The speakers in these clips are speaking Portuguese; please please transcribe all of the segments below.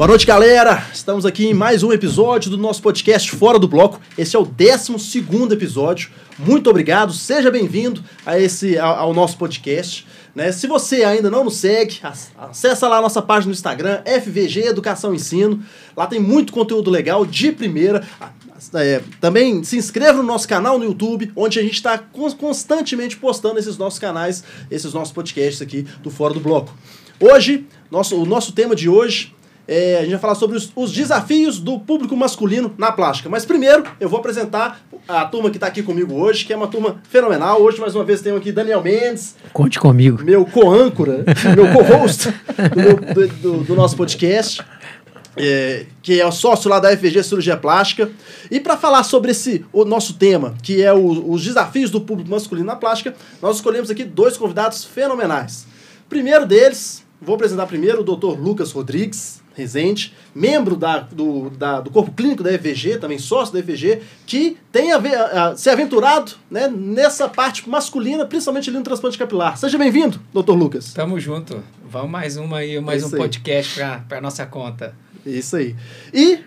Boa noite, galera. Estamos aqui em mais um episódio do nosso podcast Fora do Bloco. Esse é o 12 episódio. Muito obrigado, seja bem-vindo a esse ao, nosso podcast. Né? Se você ainda não nos segue, acessa lá a nossa página no Instagram, FVG Educação Ensino. Lá tem muito conteúdo legal de primeira. É, também se inscreva no nosso canal no YouTube, onde a gente está constantemente postando esses nossos canais, esses nossos podcasts aqui do Fora do Bloco. Hoje, nosso, o nosso tema de hoje é, a gente vai falar sobre os, os, desafios do público masculino na plástica. Mas primeiro, eu vou apresentar a turma que está aqui comigo hoje, que é uma turma fenomenal. Hoje, mais uma vez, temos aqui Daniel Mendes. Conte comigo. Meu co-âncora, meu co-host do, do, do, nosso podcast. É, que é o sócio lá da FVG Cirurgia Plástica. E para falar sobre esse o nosso tema, que é o, os desafios do público masculino na plástica, nós escolhemos aqui dois convidados fenomenais. Primeiro deles, vou apresentar primeiro o Dr. Lucas Rodrigues, Rezende, membro da, do, da, do corpo clínico da EVG, também sócio da EVG, que tem a, ver, a, se aventurado né, nessa parte masculina, principalmente ali no transplante capilar. Seja bem-vindo, doutor Lucas. Tamo junto. Vamos mais uma aí, mais um podcast para nossa conta. Isso aí. E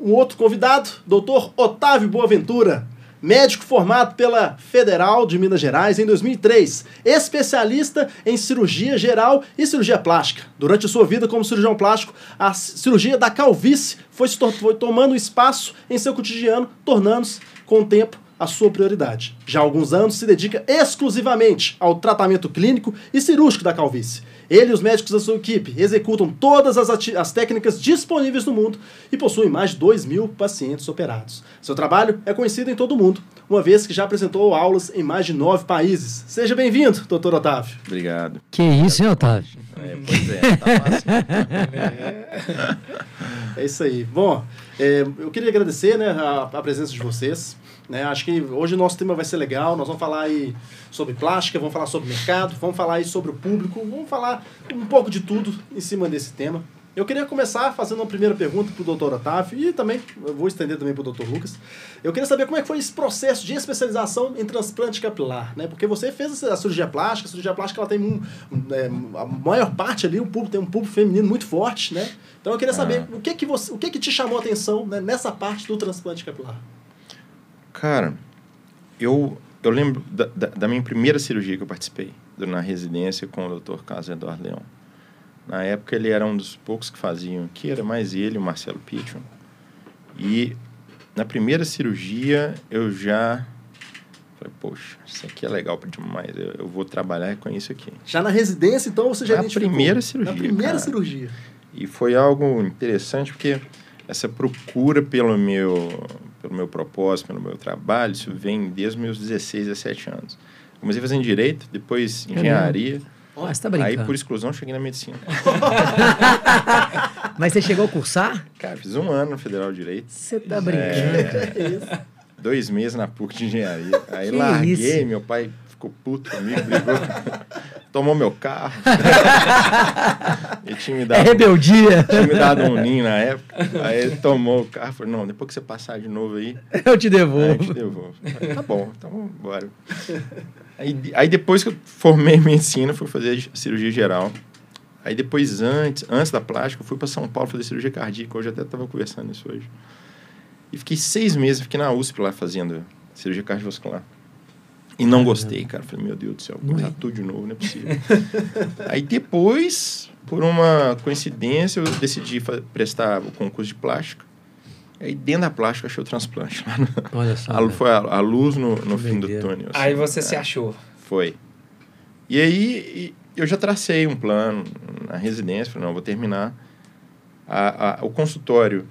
um outro convidado, doutor Otávio Boaventura médico formado pela Federal de Minas Gerais em 2003, especialista em cirurgia geral e cirurgia plástica. Durante sua vida como cirurgião plástico, a cirurgia da calvície foi, foi tomando espaço em seu cotidiano, tornando-se, com o tempo, a sua prioridade. Já há alguns anos se dedica exclusivamente ao tratamento clínico e cirúrgico da calvície ele e os médicos da sua equipe executam todas as, as técnicas disponíveis no mundo e possuem mais de 2 mil pacientes operados. Seu trabalho é conhecido em todo o mundo, uma vez que já apresentou aulas em mais de nove países. Seja bem-vindo, doutor Otávio. Obrigado. Que isso, hein, Otávio? É, pois é, tá fácil. é isso aí. Bom, é, eu queria agradecer né, a, a presença de vocês. Né? Acho que hoje o nosso tema vai ser legal. Nós vamos falar aí sobre plástica, vamos falar sobre mercado, vamos falar aí sobre o público, vamos falar um pouco de tudo em cima desse tema. Eu queria começar fazendo uma primeira pergunta para o doutor Otávio e também, vou estender também para o doutor Lucas. Eu queria saber como é que foi esse processo de especialização em transplante capilar, né? Porque você fez a cirurgia plástica, a cirurgia plástica ela tem um, é, a maior parte ali, o público tem um público feminino muito forte, né? Então eu queria saber ah. o que que você, o que que te chamou a atenção né, nessa parte do transplante capilar. Cara, eu, eu lembro da, da, da, minha primeira cirurgia que eu participei, na residência com o Dr. Carlos Eduardo Leão. Na época ele era um dos poucos que faziam aqui, era mais ele o Marcelo Pichon. E na primeira cirurgia eu já falei, poxa, isso aqui é legal demais, eu, eu vou trabalhar com isso aqui. Já na residência, então, você já na primeira cirurgia. Na primeira cara. cirurgia. E foi algo interessante porque essa procura pelo meu pelo meu propósito, pelo meu trabalho, isso vem desde os meus 16, 17 anos. Comecei fazendo direito, depois engenharia. Oh, você tá brincando. Aí, por exclusão, cheguei na medicina. Mas você chegou a cursar? Cara, fiz um ano no Federal Direito. Você tá brincando? É, dois meses na PUC de engenharia. Aí que larguei, isso? meu pai ficou puto comigo, brigou, tomou meu carro. ele tinha me dado, é rebeldia. Tinha me dado um ninho na época. Aí ele tomou o carro e falou, não, depois que você passar de novo aí... Eu te devolvo. Aí eu te devolvo. Falei, tá bom, então bora. Aí, aí depois que eu formei medicina, fui fazer cirurgia geral. Aí depois, antes, antes da plástica, eu fui para São Paulo fazer cirurgia cardíaca. Hoje até estava conversando isso hoje. E fiquei seis meses, fiquei na USP lá fazendo cirurgia cardiovascular. E não gostei, cara. Falei, meu Deus do céu, vou começar tudo de novo, não é possível. Aí depois, por uma coincidência, eu decidi prestar o concurso de plástica. Aí dentro da plástica achei o transplante. Olha só. A, foi a, a, luz no, no fim do túnel. Assim, aí você é. se achou. Foi. E aí eu já tracei um plano na residência. Falei, não, vou terminar. A, a, o consultório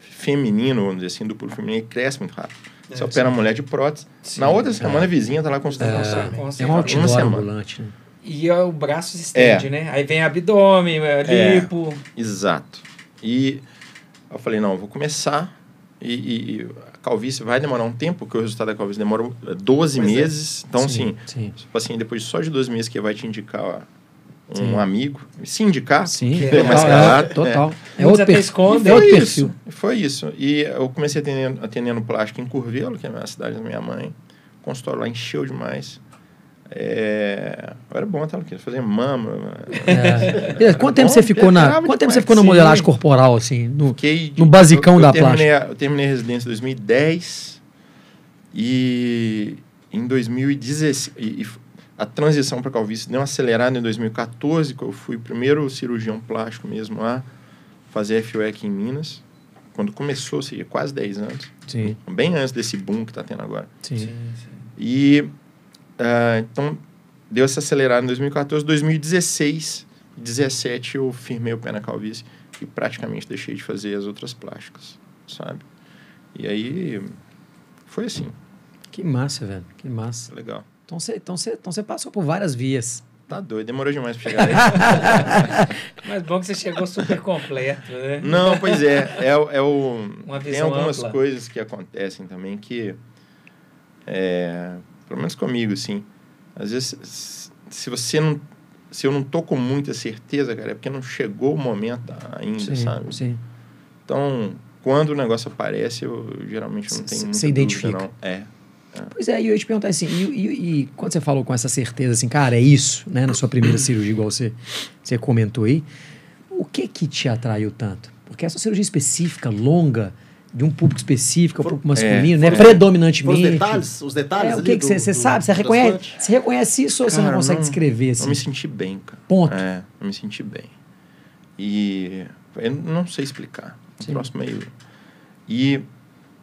feminino, vamos dizer assim, do público feminino, cresce muito rápido. É, Você opera a mulher de prótese. Sim, Na outra semana, a vizinha tá lá consultando. É, é um outdoor ambulante, né? E o braço se estende, é. né? Aí vem abdômen, é, lipo. Exato. E eu falei, não, eu vou começar. E, e, a calvície vai demorar um tempo, porque o resultado da calvície demora 12 pois meses. É. Então, sim, assim, sim. assim, depois só de 12 meses que vai te indicar um Sim. amigo, se indicar, Sim, que é mais caro. É, total. É, é outro, per esconde, é outro perfil. Foi isso. E eu comecei atendendo, atendendo plástico em Curvelo, que é a cidade da minha mãe. O consultório lá encheu demais. É, era bom, tava fazer mama. É. Quanto tempo você ficou na, quanto tempo você ficou na modelagem corporal assim, no, Fiquei, no basicão eu, eu da terminei, plástica? Eu terminei a residência em 2010 e em 2016 e, e a transição para calvície deu uma acelerada em 2014, que eu fui o primeiro cirurgião plástico mesmo a fazer FUEC em Minas. Quando começou, seria quase 10 anos. Sim. Bem antes desse boom que está tendo agora. Sim. sim, sim. E uh, então deu essa acelerada em 2014, 2016, 2017 eu firmei o pé na calvície e praticamente deixei de fazer as outras plásticas, sabe? E aí foi assim. Que massa, velho. Que massa. Legal. Então você então então passou por várias vias. Tá doido, demorou demais pra chegar aí. Mas bom que você chegou super completo, né? Não, pois é. É, é o. Uma visão tem algumas ampla. coisas que acontecem também que. É, pelo menos comigo, sim. Às vezes, se você não. Se eu não tô com muita certeza, cara, é porque não chegou o momento ainda, sim, sabe? Sim. Então, quando o negócio aparece, eu geralmente não tenho Você identifica. Dúvida, não. É. É. Pois é, e eu ia te perguntar assim, e, e, e, quando você falou com essa certeza, assim, cara, é isso, né, na sua primeira cirurgia, igual você, você comentou aí, o que que te atraiu tanto? Porque essa cirurgia específica, longa, de um público específico, público masculino, é, né? Predominantemente. Os detalhes, os detalhes. É, o que que você sabe? Você reconhece, você reconhece isso ou cara, você não consegue não, descrever assim? Eu me senti bem, cara. Ponto. É, eu me senti bem. E eu não sei explicar. O próximo meio. E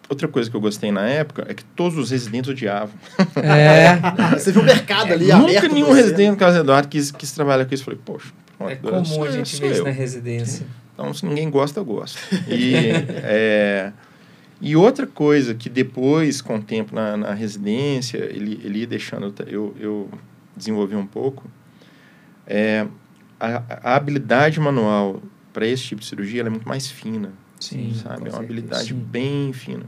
outra coisa que eu gostei na época é que todos os residentes odiavam. É. você viu o mercado ali é, Nunca nenhum residente do Carlos Eduardo quis, quis trabalhar com isso. Falei, poxa. Pronto, é comum a gente ver isso na residência. Então, se ninguém gosta, eu gosto. E, é, e outra coisa que depois, com o tempo na, na residência, ele, ele ia deixando eu, eu desenvolver um pouco, é a, a habilidade manual para esse tipo de cirurgia é muito mais fina. Sim, sabe? É uma habilidade sim. bem fina.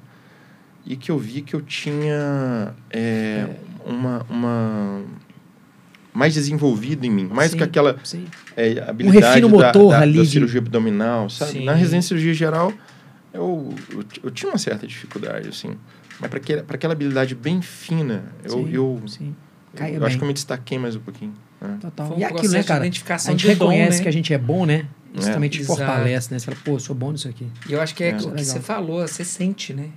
E que eu vi que eu tinha é, é. Uma, uma mais desenvolvido em mim, mais sim, que aquela é, habilidade um motor da, da, ali da cirurgia abdominal, sabe? Sim. Na residência de cirurgia geral, eu, eu, eu, tinha uma certa dificuldade, assim. Mas para aquela, aquela habilidade bem fina, eu, sim, eu, sim. eu, eu acho que eu me destaquei mais um pouquinho. Né? Total. Um e aquilo, né, cara? A gente reconhece né? que a gente é bom, né? Isso é. também te Exato. fortalece, né? Você fala, pô, eu sou bom nisso aqui. E eu acho que é, é. o que você falou, você sente, né?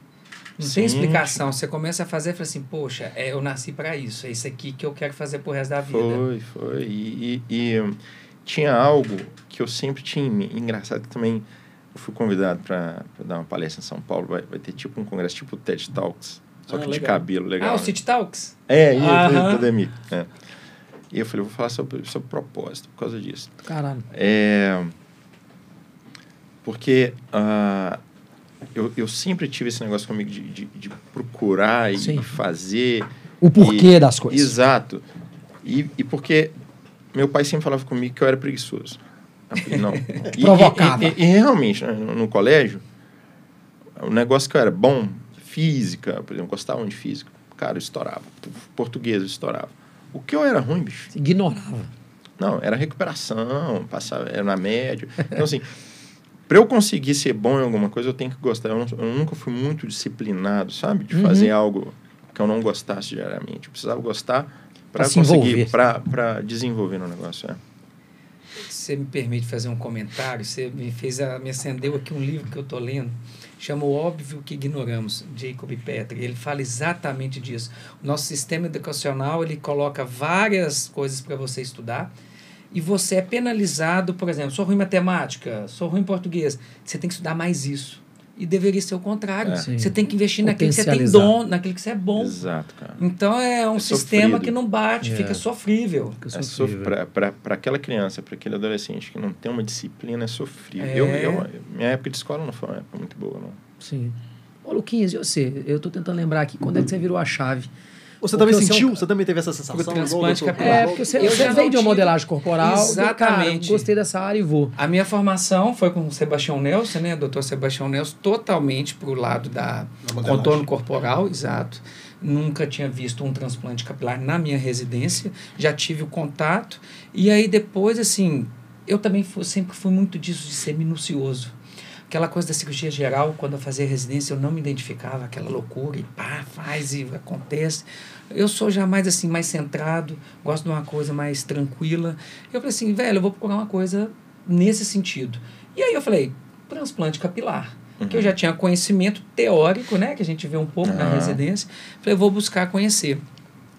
Não Sim. tem explicação. Você começa a fazer e fala assim, poxa, é, eu nasci para isso. É isso aqui que eu quero fazer pro resto da vida. Foi, foi. E, e, e tinha algo que eu sempre tinha em mim. Engraçado que também eu fui convidado para dar uma palestra em São Paulo. Vai, vai ter tipo um congresso, tipo o TED Talks. Só ah, que legal. de cabelo, legal. Ah, o City Talks? É, uh -huh. é. E eu falei, eu vou falar sobre, sobre propósito por causa disso. Caralho. É, porque uh, eu, eu sempre tive esse negócio comigo de, de, de procurar e Sim. fazer. O porquê e, das coisas. Exato. E, e porque meu pai sempre falava comigo que eu era preguiçoso. Não. e, Provocava. E, e, e realmente, né, no, no, colégio, o negócio que eu era bom, física, por exemplo, gostava de física, cara, eu estourava. Português eu estourava. O que eu era ruim, bicho? Ignorava. Não, era recuperação, passava, era na média. Então, assim, para eu conseguir ser bom em alguma coisa, eu tenho que gostar. Eu, não, eu nunca fui muito disciplinado, sabe? De uhum. fazer algo que eu não gostasse diariamente. Eu precisava gostar para conseguir, para desenvolver no negócio. É. Você me permite fazer um comentário? Você me fez, a, me acendeu aqui um livro que eu estou lendo, chama O Óbvio que Ignoramos, Jacob Petri. Ele fala exatamente disso. O nosso sistema educacional, ele coloca várias coisas para você estudar, e você é penalizado, por exemplo, sou ruim em matemática, sou ruim em português, você tem que estudar mais isso. E deveria ser o contrário. É. Você tem que investir naquilo que você tem dom, naquilo que você é bom. Exato, cara. Então é um é sistema que não bate, é. fica sofrível. Fica sofrível. É para aquela criança, para aquele adolescente que não tem uma disciplina, é sofrível. Eu, é. eu, minha época de escola não foi uma época muito boa, não. Sim. Ô, Luquinhas, e você? Eu estou tentando lembrar aqui, quando é que você virou a chave? Você também sentiu? Você, é um... você também teve essa sensação? O transplante capilar. É, porque você, você veio de uma modelagem corporal. Exatamente. Cara, gostei dessa área e vou. A minha formação foi com o Sebastião Nelson, né? Doutor Sebastião Nelson, totalmente para o lado da contorno corporal, exato. Nunca tinha visto um transplante capilar na minha residência. Já tive o contato. E aí depois, assim, eu também fui, sempre fui muito disso, de ser minucioso aquela coisa da cirurgia geral, quando eu fazia residência, eu não me identificava, aquela loucura, e pá, faz e acontece. Eu sou já mais assim, mais centrado, gosto de uma coisa mais tranquila. Eu falei assim, velho, eu vou procurar uma coisa nesse sentido. E aí eu falei, transplante capilar. Uhum. Que eu já tinha conhecimento teórico, né? Que a gente vê um pouco uhum. na residência. Falei, vou buscar conhecer.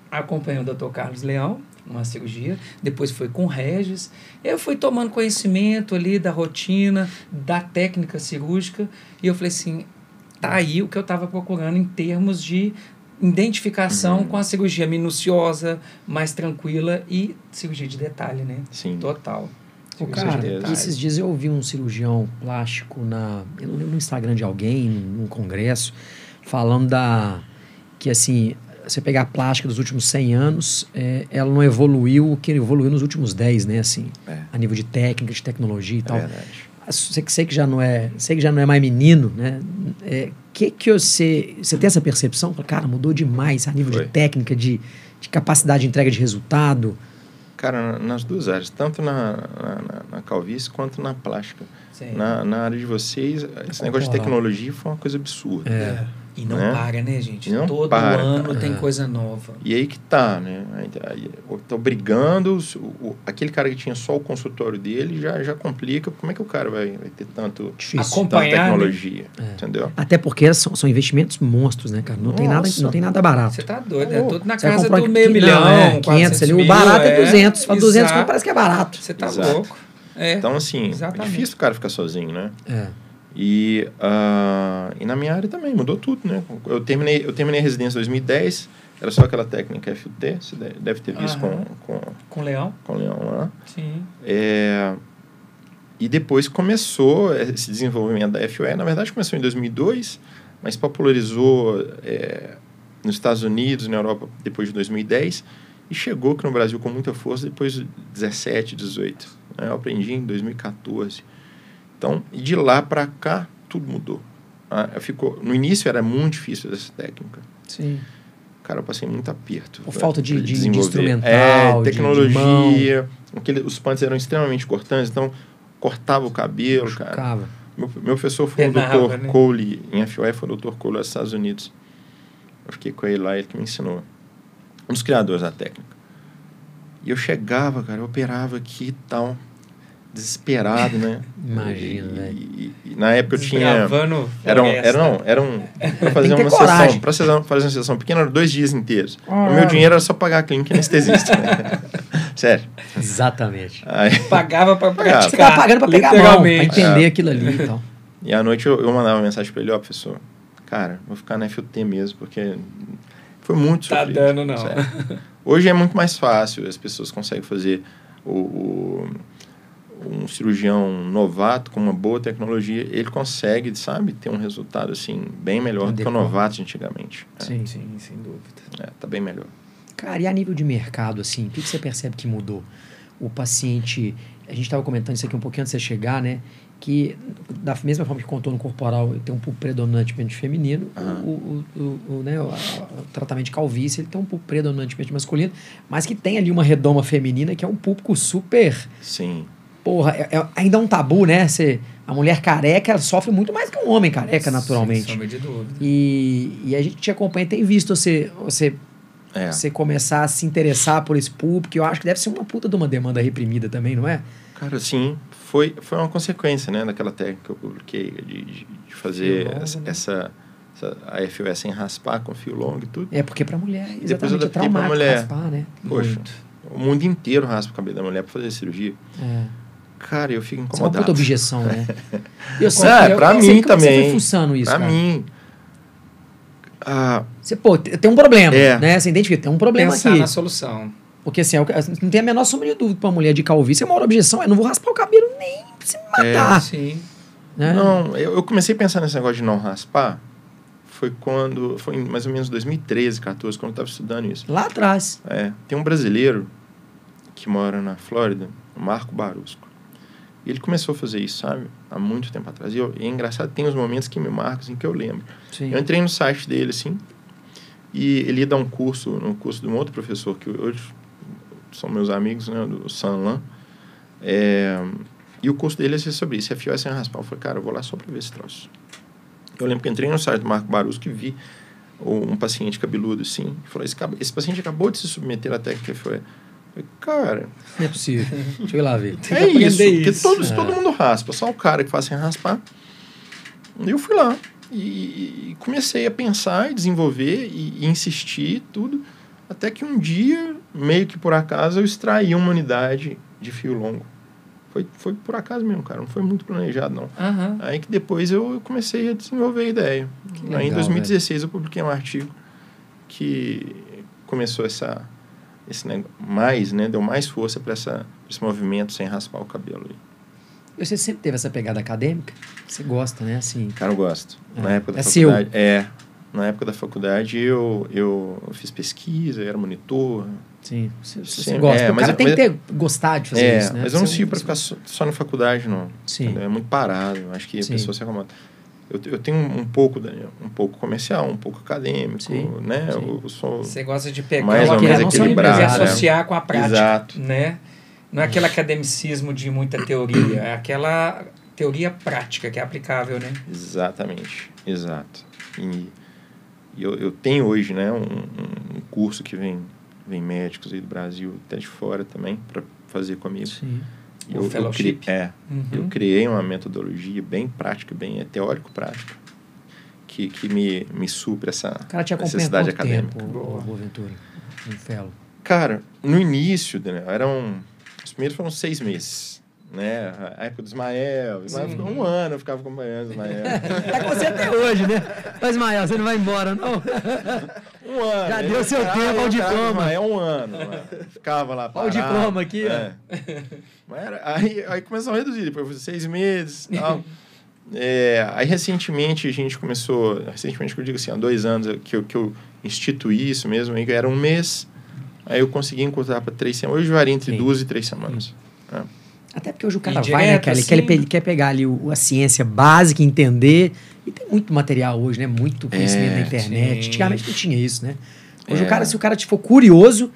Acompanhei o Dr. Carlos Leão, uma cirurgia, depois foi com o Regis. Eu fui tomando conhecimento ali da rotina, da técnica cirúrgica, e eu falei assim, tá aí o que eu estava procurando em termos de identificação uhum. com a cirurgia minuciosa, mais tranquila e cirurgia de detalhe, né? Sim. Total. O cara, esses dias eu ouvi um cirurgião plástico na, eu não lembro no Instagram de alguém, num congresso, falando da que assim, você pegar a plástica dos últimos 100 anos, é, ela não evoluiu o que evoluiu nos últimos 10, né, assim, é. a nível de técnica, de tecnologia e é tal. Verdade. Sei que, sei que já não é, sei que já não é mais menino, né? É, que que você, você tem essa percepção? Cara, mudou demais a nível Foi. de técnica, de, de capacidade de entrega de resultado. Cara, nas duas áreas, tanto na, na, na calvície quanto na plástica. Na, na área de vocês, esse negócio de tecnologia foi uma coisa absurda. É. E não né? para, né, gente? Não Todo para, ano cara. tem é. coisa nova. E aí que tá, né? Tô brigando, o, aquele cara que tinha só o consultório dele já, já complica. Como é que o cara vai, vai ter tanto Difícil. tanta né? tecnologia? Né? Entendeu? Até porque são, são investimentos monstros, né, cara? Não, tem nada, não tem nada barato. Você tá doido, é tudo na casa do meio milhão. Não, é, 500 ali. O barato é 200. É, 200 parece que é barato. Você tá Exato. louco. É, então, assim, exatamente. é difícil o cara ficar sozinho, né? É. E, uh, e na minha área também, mudou tudo, né? Eu terminei, eu terminei a residência em 2010, era só aquela técnica FUT, você deve ter visto com, com... Com Leão. Com Leão lá. Sim. É, e depois começou esse desenvolvimento da FUE, na verdade começou em 2002, mas popularizou é, nos Estados Unidos, na Europa, depois de 2010, e chegou aqui no Brasil com muita força depois de 17, 18. Né? Eu aprendi em 2014. Então, de lá para cá, tudo mudou. Ah, ficou, no início era muito difícil essa técnica. Sim. Cara, eu passei muito aperto. Por falta de, de, de, instrumental, é, tecnologia. De, aquele, os punts eram extremamente cortantes, então cortava o cabelo, Machucava. cara. Meu, meu professor foi Penava, o Dr. Né? Cole, em FOE foi o Dr. Cole dos Estados Unidos. Eu fiquei com ele lá, ele que me ensinou. Um dos criadores da técnica. E eu chegava, cara, eu operava aqui e tal desesperado, né? Imagina, velho. Na época eu tinha. Era um, era, não, era um. Pra fazer uma sessão. Pra fazer uma sessão pequena, era dois dias inteiros. Ah, o meu dinheiro era só pagar a clínica anestesista, né? Sério. Exatamente. Aí, Pagava pra praticar. Você tava pagando pra pegar a mão, pra entender é. aquilo ali e tal. E à noite eu, eu mandava uma mensagem pra ele, ó, oh, professor, cara, vou ficar na FUT mesmo, porque foi muito Tá sofrido, dando, não. Sério. Hoje é muito mais fácil, as pessoas conseguem fazer o, o um cirurgião novato com uma boa tecnologia, ele consegue, sabe, ter um resultado assim bem melhor do que o novato antigamente. É. Sim, é. sim, sem dúvida. É, tá bem melhor. Cara, e a nível de mercado, assim, o que, que você percebe que mudou? O paciente, a gente estava comentando isso aqui um pouquinho antes de você chegar, né? Que da mesma forma que contorno corporal tem um pulpo predominantemente feminino, uhum. o, o, o, o, né, o, o, tratamento de calvície ele tem um pulpo predominantemente masculino, mas que tem ali uma redoma feminina que é um público super Sim porra, é, é, ainda é um tabu, né? Você, a mulher careca ela sofre muito mais que um homem careca, naturalmente. Sem de dúvida. E, e a gente te acompanha, tem visto você, você, é. você começar a se interessar por esse público, que eu acho que deve ser uma puta de uma demanda reprimida também, não é? Cara, sim. Foi, foi uma consequência, né, daquela técnica que eu publiquei, de, de, de fazer longo, essa, né? essa, essa, a FOS sem raspar, com fio longo e tudo. É, porque pra mulher, exatamente, Depois eu é traumático mulher. raspar, né? Poxa, Muito. o mundo inteiro raspa o cabelo da mulher pra fazer cirurgia. É. Cara, eu fico incomodado. Isso é uma puta objeção, né? eu sei, é, eu, pra eu mim também. Você foi fuçando isso, Pra cara. mim. Ah, você, pô, tem um problema, é. né? Você identifica, tem um problema Pensar aqui. na solução. Porque assim, é não tem a menor sombra de dúvida pra uma mulher de calvície. A maior objeção é, não vou raspar o cabelo nem pra se me matar. É, sim. Né? Não, eu, eu comecei a pensar nesse negócio de não raspar foi quando foi em mais ou menos 2013, 14, quando eu estava estudando isso. Lá atrás. É, tem um brasileiro que mora na Flórida, Marco Barusco. E ele começou a fazer isso, sabe? Há muito tempo atrás. E, eu, e é engraçado, tem os momentos que me marcam, assim, que eu lembro. Sim. Eu entrei no site dele, assim, e ele ia dar um curso, no curso de um outro professor, que hoje são meus amigos, né, do Sanlan. É, E o curso dele ia ser sobre isso, FIO é sem raspar. Eu falei, cara, eu vou lá só para ver esse troço. Eu lembro que entrei no site do Marco Barus que vi um paciente cabeludo, assim, e falou, esse, esse paciente acabou de se submeter à técnica FIO. Cara... Não é possível. Deixa eu ir lá ver. É isso, isso, porque todos, é. todo mundo raspa, só o cara que faz sem raspar. E eu fui lá e, e comecei a pensar e desenvolver e, e insistir tudo, até que um dia, meio que por acaso, eu extraí uma unidade de fio longo. Foi, foi por acaso mesmo, cara. Não foi muito planejado, não. Uhum. Aí que depois eu comecei a desenvolver a ideia. Legal, Aí em 2016 velho. eu publiquei um artigo que começou essa esse negócio, mais, né, deu mais força para esse movimento sem raspar o cabelo. Você sempre teve essa pegada acadêmica? Você gosta, né? Assim, Cara, eu gosto. É. Na época da É faculdade. É. Na época da faculdade eu, eu fiz pesquisa, eu era monitor. sim, você, você gosta. é, o mas cara tem que mas- ter, gostar de fazer é, isso, né? mas eu não sirvo para ficar só, só na faculdade, não. Sim. Entendeu? É muito parado. eu Acho que Sim. a pessoa se acomoda. Eu, eu tenho um pouco, Daniel, um pouco comercial, um pouco acadêmico, Sim, né? sim. Eu, eu sou... Você gosta de pegar Mais ou menos que equilibrado, e né? associar com a prática. Exato. Né? Não é aquele academicismo de muita teoria, é aquela teoria prática que é aplicável, né? Exatamente, exato. E, e eu, eu tenho hoje, né, um, um- um curso que vem, vem médicos aí do Brasil, até de fora também, para fazer comigo. Sim. O eu, eu, fellowship. é, eu Uhum. criei uma metodologia bem prática, bem é, teórico-prática, que, que me, me supre essa O cara te necessidade acadêmica. tempo, Boa. Boaventura? Um fellow. Cara, no início, Daniel, eram. Os primeiros foram seis meses. Né? A época do Ismael. O Ismael Sim. ficou um ano, eu ficava acompanhando o Ismael. Tá com você até hoje, né? Mas, Mael, você não vai embora, não? Um ano. Já deu seu ficava- tempo ao diploma. Ismael um ano. mano. Ficava lá Olha o parado. diploma aqui, ó. É. Mas era- aí, aí começou a reduzir, depois foi seis meses e tal. É, aí recentemente a gente começou, recentemente que eu digo assim, há dois anos que eu, que eu instituí isso mesmo, aí era um mês, aí eu consegui encurtar para três semanas. Hoje varia entre Sim. duas e três semanas. É. Até porque hoje o cara E vai, né, direto, cara? Ele, assim? quer, ele, pe- ele quer pegar ali o- a ciência básica, entender. Tem muito material hoje, né? Muito conhecimento É, na internet. sim. Antigamente não tinha isso, né? Hoje É. o cara, se o cara te for curioso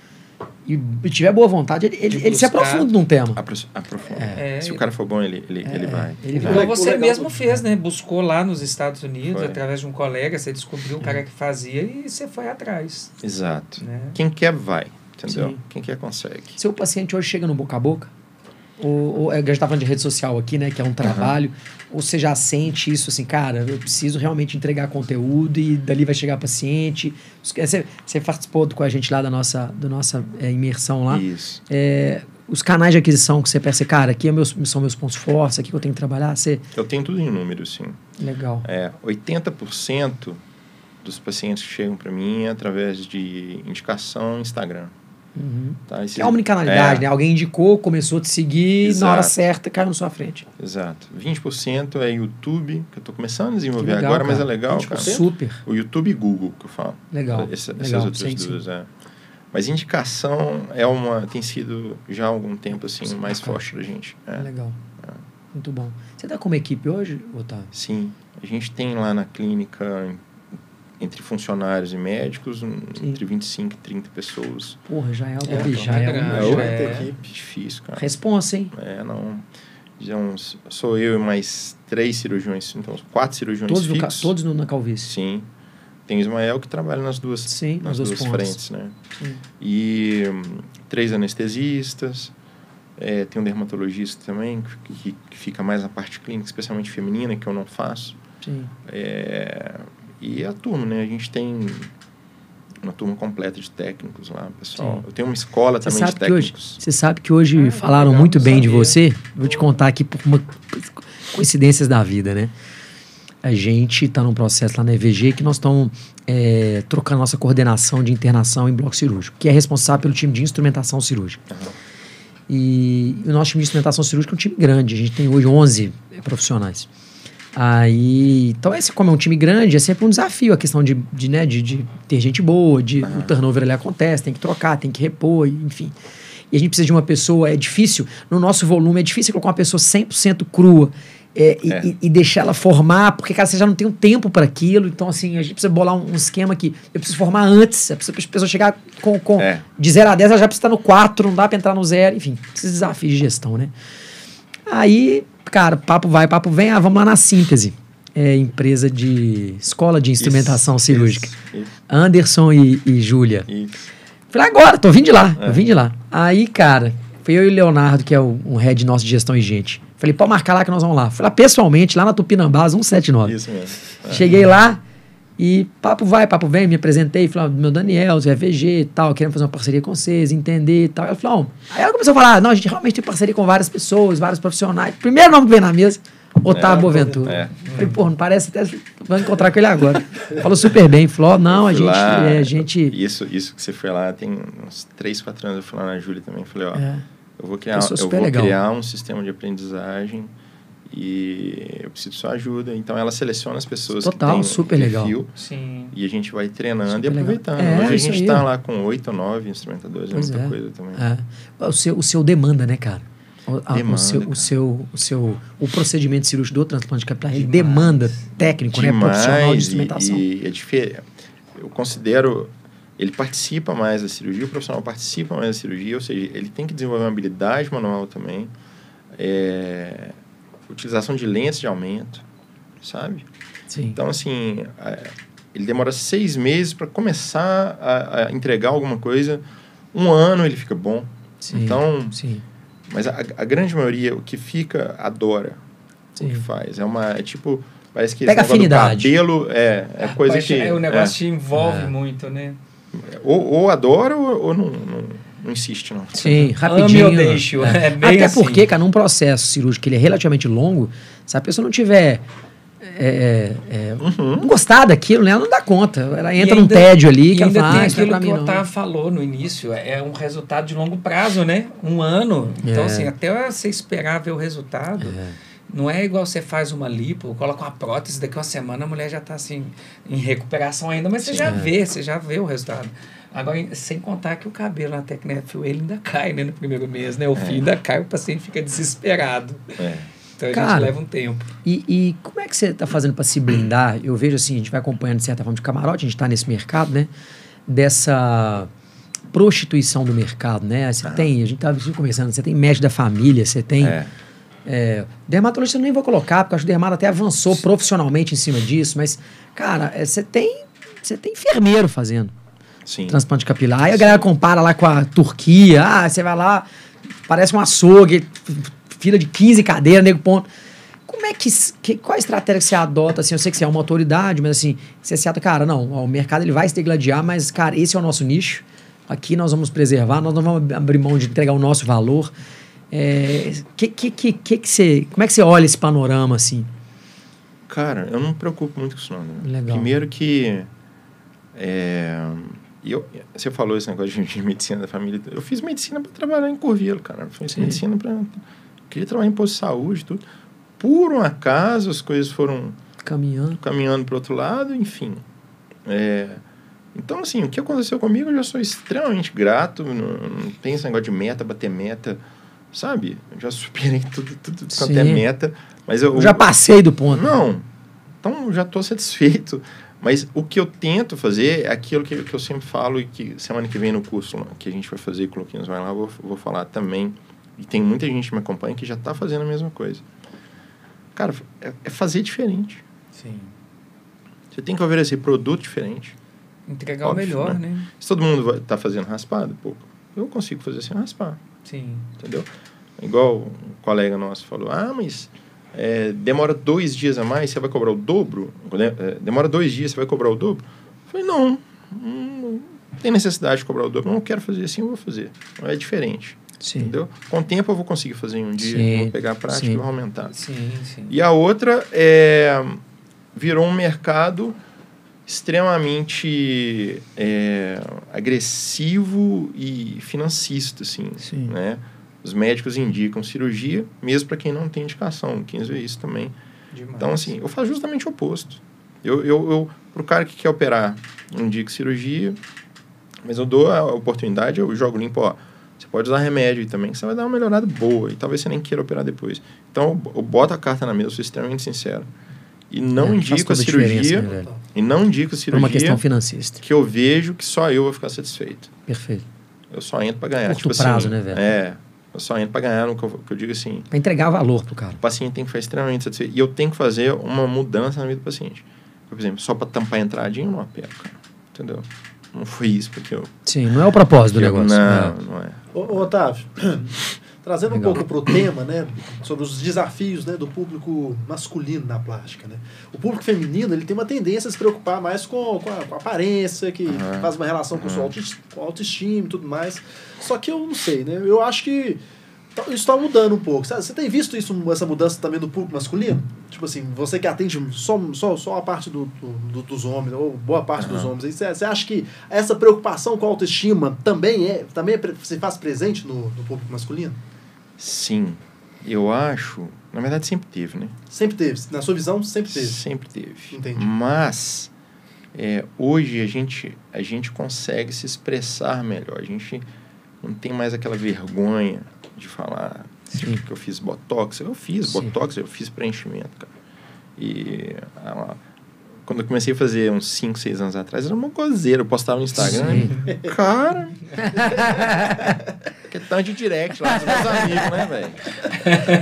e, tiver boa vontade, ele, ele, ele se aprofunda num tema. Apro- Aprofunda. É. Se o cara for bom, ele, ele, ele vai. Ele É. vai. Você legal mesmo fez, né? Buscou lá nos Estados Unidos, Foi. através de um colega, você descobriu o É. cara que fazia e você foi atrás. Exato. Né? Quem quer, vai. Entendeu? Sim. Quem quer, consegue. Seu paciente hoje chega no boca a boca? Ou, ou a gente tá falando de rede social aqui, né? Que é um trabalho. Ou você já sente isso assim, cara, eu preciso realmente entregar conteúdo e dali vai chegar paciente. Você, você participou com a gente lá da nossa, da nossa é, imersão lá. Isso. É, os canais de aquisição que você pensa, cara, aqui é meus, são meus pontos fortes, aqui que eu tenho que trabalhar. Você, Eu tenho tudo em números, sim. legal. É, 80% dos pacientes que chegam para mim é através de indicação Instagram. Uhum. Tá? Esses- É uma omnicanalidade, é, né? Alguém indicou, começou a te seguir, na hora Exato. certa caiu na sua frente. Exato. 20% é YouTube, que eu estou começando a desenvolver legal, agora, mas é cara. legal, 20%? cara. Super. O YouTube e Google, que eu falo. Legal. Essa- legal. essas outras sim, sim. duas, é. Mas indicação é uma, tem sido já há algum tempo assim Sim, mais bacana. forte da gente. É. Legal. Muito bom. Você tá como equipe hoje, Otávio? Sim, a gente tem lá na clínica entre funcionários e médicos um- entre 25 e 30 pessoas. Porra, já é algo É, ali, então já é é, grande, um... É já outra é. equipe. Difícil, cara. Responsa, hein? É, não. Digamos, sou eu e mais três cirurgiões, então quatro cirurgiões Todos, no, fixos. todos no, na calvície. Sim. Tem o Ismael que trabalha nas duas, Sim, nas nas duas frentes, né? Sim. E hum, três anestesistas. É, tem um dermatologista também, que, que- que fica mais na parte clínica, especialmente feminina, que eu não faço. Sim. É, e a turma, né? A gente tem uma turma completa de técnicos lá, pessoal. Sim. Eu tenho uma escola Você também de sabe, que hoje, técnicos. você sabe que hoje Ah, falaram legal, muito bem de sabia. você. Vou te contar aqui por uma coincidências da vida, né? A gente está num processo lá na EVG que nós estamos é, trocando nossa coordenação de internação em bloco cirúrgico, que é responsável pelo time de instrumentação cirúrgica. Aham. E o nosso time de instrumentação cirúrgica é um time grande. A gente tem hoje 11 profissionais. Aí, então, esse, como é um time grande, é sempre um desafio a questão de, de, né, de, de ter gente boa, de o turnover ali acontece, tem que trocar, tem que repor, enfim. E a gente precisa de uma pessoa, é difícil, no nosso volume, é difícil colocar uma pessoa 100% crua é, e, É. e- e deixar ela formar, porque, cara, você já não tem um tempo para aquilo. Então, assim, a gente precisa bolar um, um esquema que eu preciso formar antes, a pessoa chegar com, com É. de 0 a 10, ela já precisa estar no 4, não dá para entrar no zero, enfim, esses desafios de gestão, né? Aí, cara, papo vai, papo vem, ah, vamos lá na síntese. É empresa de escola de instrumentação Isso, cirúrgica. isso, isso, Anderson e, e Júlia. Falei, agora, tô vindo de lá, É. tô vindo de lá. Aí, cara, foi eu e o Leonardo, que é o, um head nosso de gestão e gente. Falei, pode marcar lá que nós vamos lá. Fui lá pessoalmente, lá na Tupinambás, 179. Isso mesmo. É. Cheguei lá e papo vai, papo vem, me apresentei, falei, meu Daniel, Zé VG e tal, querendo fazer uma parceria com vocês, entender e tal. Ela falou, aí ela começou a falar, não, a gente realmente tem parceria com várias pessoas, vários profissionais. Primeiro nome que veio na mesa, Otávio É, Boaventura. é. Falei, pô, não parece até. Vou encontrar com ele agora. Falou super bem, falou, não, a gente. lá, é, a gente Isso, isso que você foi lá, tem uns 3, 4 anos eu fui lá na Júlia também. Falei, ó, é, eu vou criar, eu super vou legal. criar um sistema de aprendizagem e eu preciso de sua ajuda. Então ela seleciona as pessoas Total, que têm super um legal. perfil Sim. e a gente vai treinando Super e aproveitando. É, Hoje a gente está lá com 8 ou 9 instrumentadores, Pois é muita é. coisa também. é. O, seu, o seu demanda, né, cara? O, a- o Demanda, seu, o, cara. seu, o seu o procedimento cirúrgico do transplante capilar, ele Demais. demanda técnico, né? Profissional de Demais, instrumentação. e, e é diferente. Eu considero ele participa mais da cirurgia, o profissional participa mais da cirurgia, ou seja, ele tem que desenvolver uma habilidade manual também, é, utilização de lentes de aumento, sabe? Sim. Então, assim, é, ele demora seis meses para começar a, a entregar alguma coisa, um ano ele fica bom. sim. Então, sim. mas a, a grande maioria, o que fica, adora o Sim. que faz. É uma, é tipo, parece que Pega esse negócio do afinidade. cabelo é, é coisa Paixão- que... é, o negócio te é, envolve É. muito, né? ou, ou adora ou, ou não, não, não insiste, não. Sim, Ame rapidinho. ou deixe, é bem Até assim. porque, cara, num processo cirúrgico que ele é relativamente longo, se a pessoa não tiver. é, é, Uhum. Não gostar daquilo, né? Ela não dá conta. Ela entra num ainda- tédio ali que ela ainda fala, tem ah, é aquilo que o. Otávio falou no início, é um resultado de longo prazo, né? Um ano. Então, É. assim, até você esperar ver o resultado, não é igual você faz uma lipo, coloca uma prótese, daqui uma semana a mulher já está assim, em recuperação ainda, mas você já É. vê, você já vê o resultado. Agora, em- sem contar que o cabelo na técnica fio, ele ainda cai, né, no primeiro mês, né? O fio ainda cai, o paciente fica desesperado. É. Então, a Cara, gente leva um tempo. E, e como é que você está fazendo para se blindar? Eu vejo assim, a gente vai acompanhando de certa forma de camarote, a gente está nesse mercado, né? Dessa prostituição do mercado, né? Você tem, a gente estava conversando, você tem médico da família, você tem. É. É, dermatologista eu nem vou colocar, porque eu acho que o dermato até avançou profissionalmente em cima disso, mas, cara, é, você tem. Você tem enfermeiro fazendo Sim. transplante capilar. Aí a galera compara lá com a Turquia. Ah, você vai lá, parece um açougue, fila de 15 cadeiras, nego ponto. Como é que, que. Qual a estratégia que você adota? Assim, eu sei que você é uma autoridade, mas assim, você se ata, cara, não, ó, o mercado ele vai se degladiar, mas, cara, esse é o nosso nicho. Aqui nós vamos preservar, nós não vamos abrir mão de entregar o nosso valor. É, que, que, que, que, que você, como é que você olha esse panorama assim? Cara, eu não me preocupo muito com isso, não. né? Legal. Primeiro que. É, eu, você falou esse negócio de, medicina da família. Eu fiz medicina para trabalhar em Curvelo, cara. Eu fiz Sim. medicina para. Queria trabalhar em posto de saúde e tudo. Por um acaso, as coisas foram Caminhando. caminhando para outro lado, enfim. É, então, assim, o que aconteceu comigo, eu já sou extremamente grato. Não, não tem esse negócio de meta, bater meta, sabe? Eu já superei tudo, tudo quanto é meta. Mas eu, Eu já passei do ponto. não. Então, já estou satisfeito. Mas o que eu tento fazer é aquilo que, que eu sempre falo e que semana que vem no curso que a gente vai fazer, Coloquinhos vai lá, eu vou, vou falar também. E tem muita gente que me acompanha que já está fazendo a mesma coisa. Cara, é, é fazer diferente. Sim. Você tem que oferecer produto diferente. Entregar Óbvio, o melhor, né? né? Se todo mundo está fazendo raspado, pô, eu consigo fazer sem raspar, Sim. entendeu? Igual um colega nosso falou, ah, mas é, demora dois dias a mais, você vai cobrar o dobro? Né? É, demora dois dias, você vai cobrar o dobro? Eu falei, não, não tem necessidade de cobrar o dobro. Não quero fazer assim, eu vou fazer. É diferente, Sim. entendeu? Com o tempo eu vou conseguir fazer em um dia, Sim, vou pegar a prática sim. e vou aumentar. Sim, sim. E a outra é virou um mercado extremamente é, agressivo e financista, assim, Sim. né? Os médicos indicam cirurgia, mesmo para quem não tem indicação. Quem vê isso também. Demais. Então, assim, eu faço justamente o oposto. Eu, eu, eu pro cara que quer operar, eu indico cirurgia, mas eu dou a oportunidade, eu jogo limpo, ó. Você pode usar remédio também, que você vai dar uma melhorada boa. E talvez você nem queira operar depois. Então, eu boto a carta na mesa, eu sou extremamente sincero. E não É, indico a cirurgia. né, e não indico a Por cirurgia uma questão financista. que eu vejo que só eu vou ficar satisfeito. Perfeito. Eu só entro para ganhar. Curto tipo prazo, assim, né, velho? É. Eu só entro para ganhar no que eu, que eu digo assim. Para entregar valor pro cara. O paciente tem que ficar extremamente satisfeito. E eu tenho que fazer uma mudança na vida do paciente. Por exemplo, só para tampar a entradinha, eu não apelo, cara. Entendeu? Não foi isso, porque eu. Sim, não é o propósito do negócio. Não, é. não é. Ô, ô, Otávio, trazendo Legal. um pouco para o tema, né, sobre os desafios né, do público masculino na plástica. Né? O público feminino ele tem uma tendência a se preocupar mais com, com, a, com a aparência, que uhum. faz uma relação com, uhum. sua autoestima, autoestima e tudo mais. Só que eu não sei, né? Eu acho que Tá, isso está mudando um pouco. Você tem visto isso, essa mudança também do público masculino? Tipo assim, você que atende só, só, só a parte do, do dos homens, ou boa parte uhum. dos homens, você acha que essa preocupação com a autoestima também é também é, se faz presente no, no público masculino? Sim. Eu acho. Na verdade, sempre teve, né? Sempre teve. Na sua visão, sempre teve. Sempre teve. Entendi. Mas. É, hoje a gente, a gente consegue se expressar melhor. A gente não tem mais aquela vergonha de falar Sim. que eu fiz botox. Eu fiz Sim. botox, eu fiz preenchimento, cara. E ela, quando eu comecei a fazer uns 5, 6 anos atrás, era uma cozeira. Eu postava no Instagram. Sim. Cara. que é tanto de direct lá dos meus amigos, né, velho?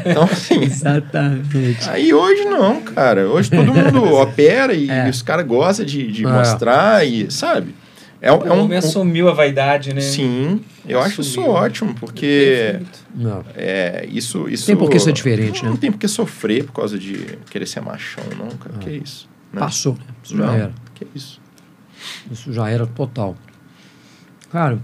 Então, assim. Exatamente. Aí hoje não, cara. Hoje todo mundo opera e, é. os caras gostam de, de é. mostrar e, sabe? É, o é um, homem assumiu a vaidade, né? Sim, eu acho isso ótimo, porque não. É, isso, isso... Tem por que ser diferente, não, né? Não tem por que sofrer por causa de querer ser machão, não, cara. Ah. Que é isso? Né? Passou, né? Isso já não, era. Que isso? Isso já era total. Cara,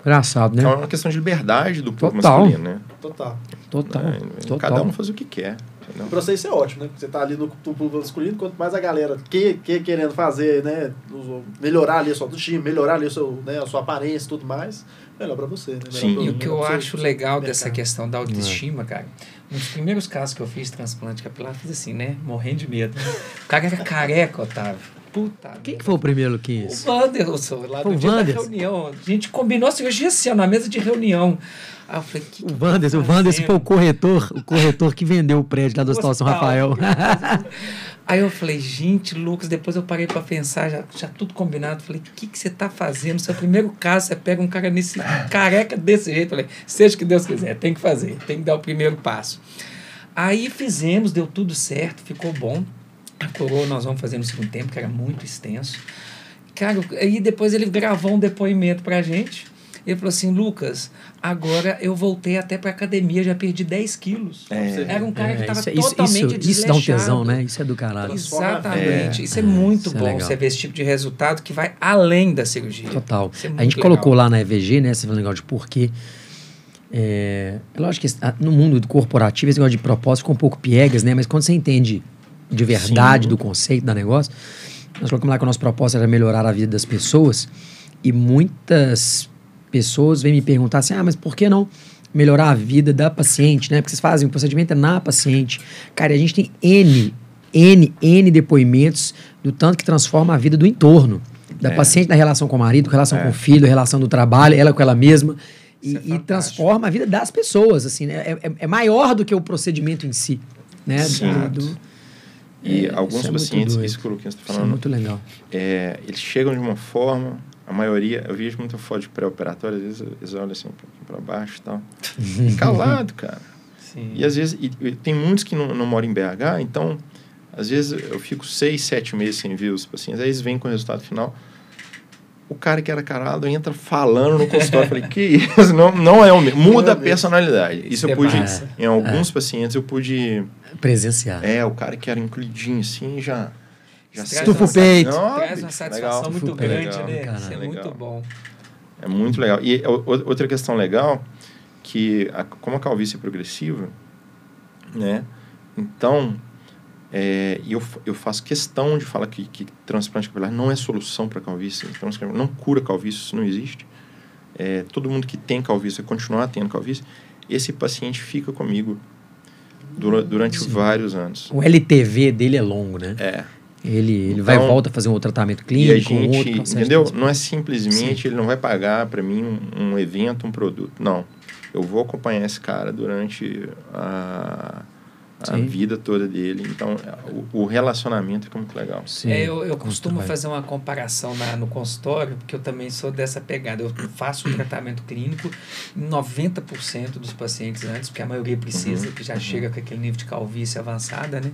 engraçado, né? É uma questão de liberdade do povo masculino, né? Total. Total. Né? total. Cada um faz o que quer. Não. Pra você isso é ótimo, né? Você tá ali no público masculino, quanto mais a galera que, que querendo fazer, né? Melhorar ali a sua autoestima, melhorar ali o seu, né, a sua aparência e tudo mais, melhor pra você, né? Melhor Sim. Pro, e o que eu acho legal dessa questão da autoestima, cara, um dos primeiros casos que eu fiz transplante capilar, fiz assim, né? Morrendo de medo. O cara era careca, Otávio. Puta. Quem que foi o primeiro que isso? O Wanderson, lá no dia Wanderson. da reunião. A gente combinou a cirurgia assim, ó, na mesa de reunião. Aí eu falei, que o Wanderson, o Wanderson foi o corretor, o corretor que vendeu o prédio lá do Hospital São Rafael. Aí eu falei, gente, Lucas, depois eu parei para pensar, já, já tudo combinado. Falei, o que, que você tá fazendo? Seu primeiro caso, você pega um cara nesse careca desse jeito. Falei, seja o que Deus quiser, tem que fazer, tem que dar o primeiro passo. Aí fizemos, deu tudo certo, ficou bom. A coroa nós vamos fazer no segundo tempo, que era muito extenso. Cara, aí depois ele gravou um depoimento pra gente. Ele falou assim, Lucas, agora eu voltei até para academia, já perdi 10 quilos. É, Era um cara é, que estava totalmente isso, isso, dá um tesão, né? Isso é do caralho. Exatamente. É, isso é muito isso é bom, você ver esse tipo de resultado que vai além da cirurgia. Total. É a gente legal. colocou lá na EVG, né? Esse negócio de porquê. É, é lógico que no mundo corporativo esse negócio de propósito ficou um pouco piegas, né? Mas quando você entende de verdade Sim. do conceito da negócio, nós colocamos lá que o nosso propósito era melhorar a vida das pessoas e muitas pessoas vêm me perguntar assim: ah, mas por que não melhorar a vida da paciente, né? Porque vocês fazem o procedimento é na paciente. Cara, a gente tem N, N, N depoimentos do tanto que transforma a vida do entorno. Da é. paciente na relação com o marido, relação é. com o filho, relação do trabalho, ela com ela mesma. E, é e, transforma a vida das pessoas, assim, né? É, é, é, maior do que o procedimento em si, né? Do, do, e alguns pacientes, isso que o Luquinhas está falando, é muito legal. eles chegam de uma forma a maioria, eu vejo muita foto de pré-operatório, às vezes eles olham assim um pouquinho para baixo e tal. calado, cara. Sim. E às vezes, e, e tem muitos que não, não moram em BH, então, às vezes eu fico seis, sete meses sem ver os pacientes, aí eles vêm com o resultado final. O cara que era carado entra falando no consultório. Eu falei, que isso? Não, não é o mesmo. Muda a personalidade. Isso eu pude, em alguns é. pacientes, eu pude... Presenciar. É, o cara que era encolhidinho assim, já já Estufa o peito. Traz uma satisfação legal. muito grande, legal. né? Isso é muito bom. É muito legal. E outra questão legal, que a, como a calvície é progressiva, né? Então, é, eu, eu faço questão de falar que, que transplante capilar não é solução para calvície. Não cura calvície, isso não existe. É, todo mundo que tem calvície vai continuar tendo calvície. Esse paciente fica comigo durante, durante vários anos. O LTV dele é longo, né? É. Ele, ele então, vai e volta a fazer um outro tratamento clínico, e a gente, um outro entendeu? Não é simplesmente Sim. ele não vai pagar para mim um, um, evento, um produto. Não. Eu vou acompanhar esse cara durante a, a vida toda dele. Então, o, o, relacionamento fica muito legal. Sim, é, eu, eu costumo fazer uma comparação na, no consultório, porque eu também sou dessa pegada. Eu faço o tratamento clínico em 90% dos pacientes antes, porque a maioria precisa, uhum. que já uhum. chega com aquele nível de calvície avançada, né?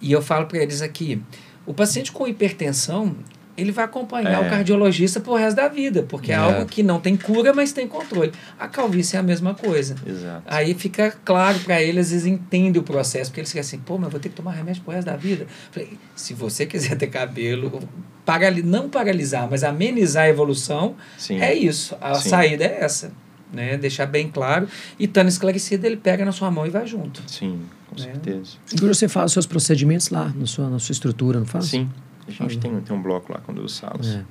E eu falo para eles aqui, o paciente com hipertensão, ele vai acompanhar é. o cardiologista pro resto da vida, porque é. é. algo que não tem cura, mas tem controle. A calvície é a mesma coisa. Exato. Aí fica claro para eles, às vezes entendem o processo, porque eles ficam assim, pô, mas vou ter que tomar remédio pro resto da vida. Falei, se você quiser ter cabelo, parali não paralisar, mas amenizar a evolução, Sim. é isso. A Sim. saída é essa. Né? Deixar bem claro. E estando esclarecido, ele pega na sua mão e vai junto. Sim, com né? certeza. E você faz os seus procedimentos lá, na sua, na sua estrutura, não faz? Sim. A gente tem, tem um bloco lá quando eu salos. É.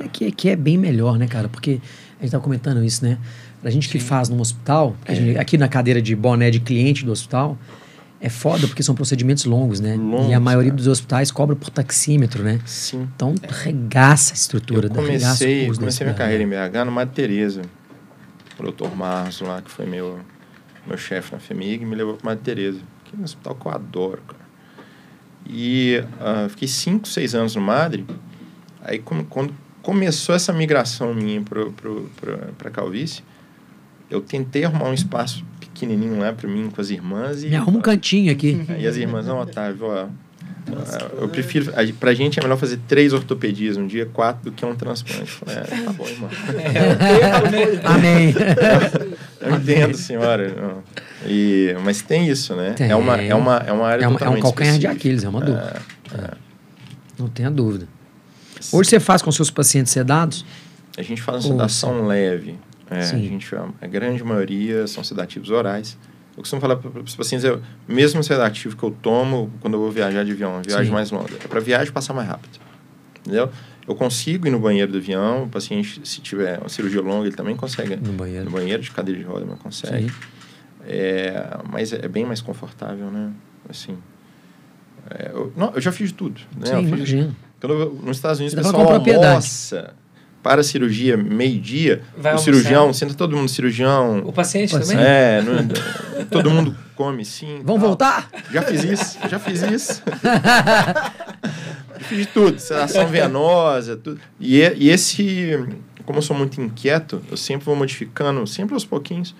É. Que, que, é bem melhor, né, cara? Porque a gente tá comentando isso, né? A gente que faz no hospital, é. gente, aqui na cadeira de boné de cliente do hospital, é foda porque são procedimentos longos, né? Longos, e a maioria cara. dos hospitais cobra por taxímetro, né? Sim. Então é. regaça a estrutura. Eu comecei, comecei minha carreira em BH no Madre Teresa. O doutor Marlos lá, que foi meu, meu chefe na FEMIG, me levou para Madre Teresa. Que é um hospital que eu adoro, cara. E uh, fiquei cinco, seis anos no Madre. Aí, com, quando começou essa migração minha para calvície, eu tentei arrumar um espaço pequenininho lá para mim com as irmãs. E, Me arruma um cantinho aqui. E as irmãs, não, Otávio, ó, eu prefiro. Pra gente é melhor fazer três ortopedias um dia, quatro, do que um transplante. Falei, é, tá bom, irmão. É, amém. Eu, eu entendo, senhora. Não. E, mas tem isso, né? Tem. É, uma, é, uma, é uma área é, uma, é um calcanhar específica. de Aquiles, é uma dúvida. É, é. Não tenha dúvida. Hoje você faz com seus pacientes sedados? A gente faz uma sedação leve. É, a, gente, a grande maioria são sedativos orais. Eu costumo falar para os pacientes, é o mesmo sedativo que eu tomo quando eu vou viajar de avião, viagem Sim. mais longa. É para viagem passar mais rápido. Entendeu? Eu consigo ir no banheiro do avião, o paciente, se tiver uma cirurgia longa, ele também consegue. No banheiro. No banheiro de cadeira de roda, mas consegue. Sim. É, mas é bem mais confortável, né? Assim. É, eu, não, eu já fiz tudo. Né? Sim, eu, nos Estados Unidos, o pessoal almoça para a cirurgia meio-dia, o almoçar. cirurgião, senta todo mundo cirurgião. O paciente também? É, não, todo mundo come sim. Vamos tal. voltar? Já fiz isso, já fiz isso. fiz tudo, sedação venosa, tudo. E, e esse, como eu sou muito inquieto, eu sempre vou modificando, sempre aos pouquinhos.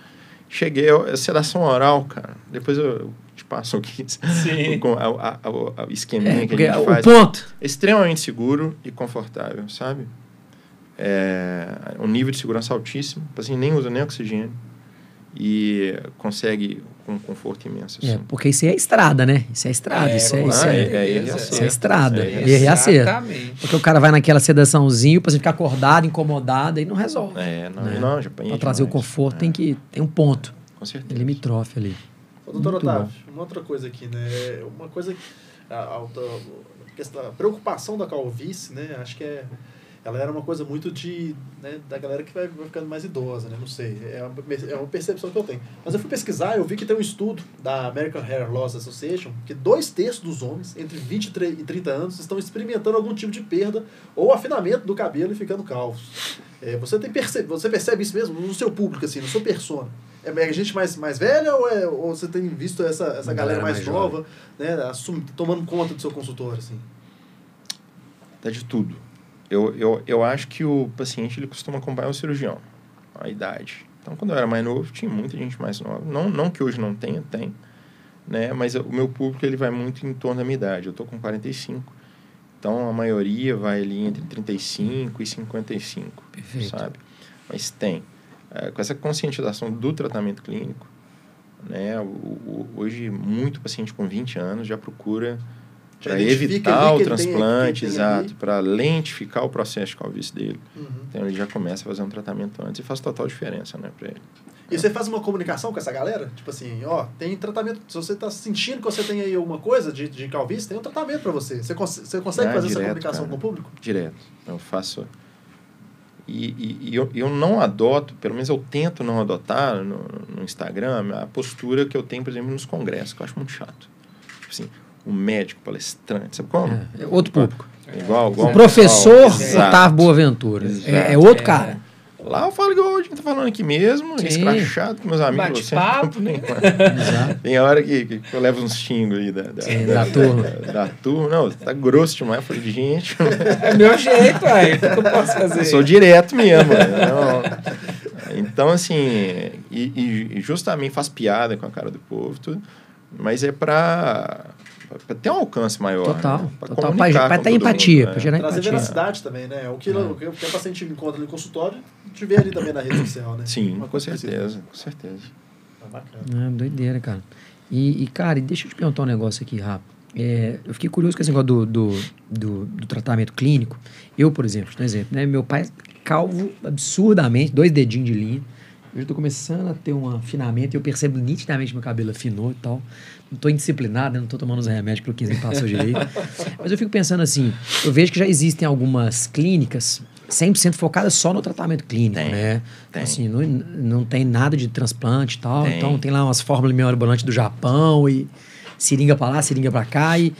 Cheguei, a sedação oral, cara. Depois eu te passo aqui Sim. com a, a, a, a esqueminha é, que a gente o faz. ponto. Extremamente seguro e confortável, sabe? é, um nível de segurança altíssimo, assim, nem usa nem oxigênio e consegue com um conforto imenso. É, assim. É, porque isso é estrada, né? Isso é estrada, é, isso, é, isso, é, é, isso é estrada, é Exatamente. Porque o cara vai naquela sedaçãozinho para você ficar acordado, incomodado e não resolve. É, não, né? não já Para trazer o conforto tem que tem um ponto. Com certeza. Limitrofe ali. Ô, doutor Muito Otávio, bom. uma outra coisa aqui, né? Uma coisa a, a, a, a preocupação da calvície, né? Acho que é ela era uma coisa muito de né, da galera que vai, vai, ficando mais idosa, né? Não sei, é uma, é uma percepção que eu tenho. Mas eu fui pesquisar, eu vi que tem um estudo da American Hair Loss Association que dois terços dos homens entre 20 e 30 anos estão experimentando algum tipo de perda ou afinamento do cabelo e ficando calvos. É, você, tem perce você percebe isso mesmo no seu público, assim, no seu persona? É, é gente mais, mais velha ou, é, ou você tem visto essa, essa galera, galera, mais, mais nova né, assum, tomando conta do seu consultório? Assim? Tá de tudo eu, eu, eu acho que o paciente ele costuma acompanhar o cirurgião, a idade. Então, quando eu era mais novo, tinha muita gente mais nova. Não, não que hoje não tenha, tem. Né? Mas o meu público ele vai muito em torno da minha idade. Eu estou com 45. Então, a maioria vai ali entre 35 e 55, Perfeito. sabe? Mas tem. É, com essa conscientização do tratamento clínico, né? O, o, hoje, muito paciente com 20 anos já procura para evitar o transplante, tem, exato, para lentificar o processo de calvície dele. Uhum. Então ele já começa a fazer um tratamento antes e faz total diferença, né, para ele. E você faz uma comunicação com essa galera? Tipo assim, ó, tem tratamento. Se você está sentindo que você tem aí alguma coisa de, de calvície, tem um tratamento para você. Você, cons você consegue ah, fazer direto, essa comunicação cara, com o público? Direto. Eu faço. E, e, e, eu, eu não adoto, pelo menos eu tento não adotar no, no Instagram a postura que eu tenho, por exemplo, nos congressos, que eu acho muito chato. Tipo assim, um médico palestrante, sabe como? É, é outro público. É, igual, igual o professor Otávio Boaventura. É, é, outro cara. Lá eu falo igual a gente tá falando aqui mesmo, Sim. escrachado com meus amigos. Bate-papo, sempre- Exato. Tem hora que, que eu levo uns xingos aí da, da, Sim, da turma. Da, da turma. Não, tá grosso demais. Eu falei, gente, É meu jeito, aí. O que eu posso fazer? eu sou direto mesmo. Não. Então, assim, e, e- e justamente faz piada com a cara do povo, tudo, mas é pra, pra ter um alcance maior. Total, né? Total. pra com ter empatia, né? gerar Trazer empatia. veracidade também, né? O que, o que o que o paciente encontra no consultório, te vê ali também na rede social, né? Sim, Uma com coisa parecida. certeza, com certeza. Ah, bacana. É, doideira, cara. E, e, cara, e deixa eu te perguntar um negócio aqui rápido. É, eu fiquei curioso com esse negócio do, do, do, do tratamento clínico. Eu, por exemplo, um exemplo, né? Meu pai é calvo absurdamente, dois dedinhos de linha. Eu já tô começando a ter um afinamento e eu percebo nitidamente que meu cabelo afinou e tal. Tô indisciplinado, né? não tô tomando os remédios que o 15 me passou direito. Mas eu fico pensando assim, eu vejo que já existem algumas clínicas 100% focadas só no tratamento clínico, Tem, né? tem. Assim, não, não tem nada de transplante e tal. Tem. Então tem lá umas fórmulas mirabolantes do Japão e seringa pra lá, seringa pra cá. E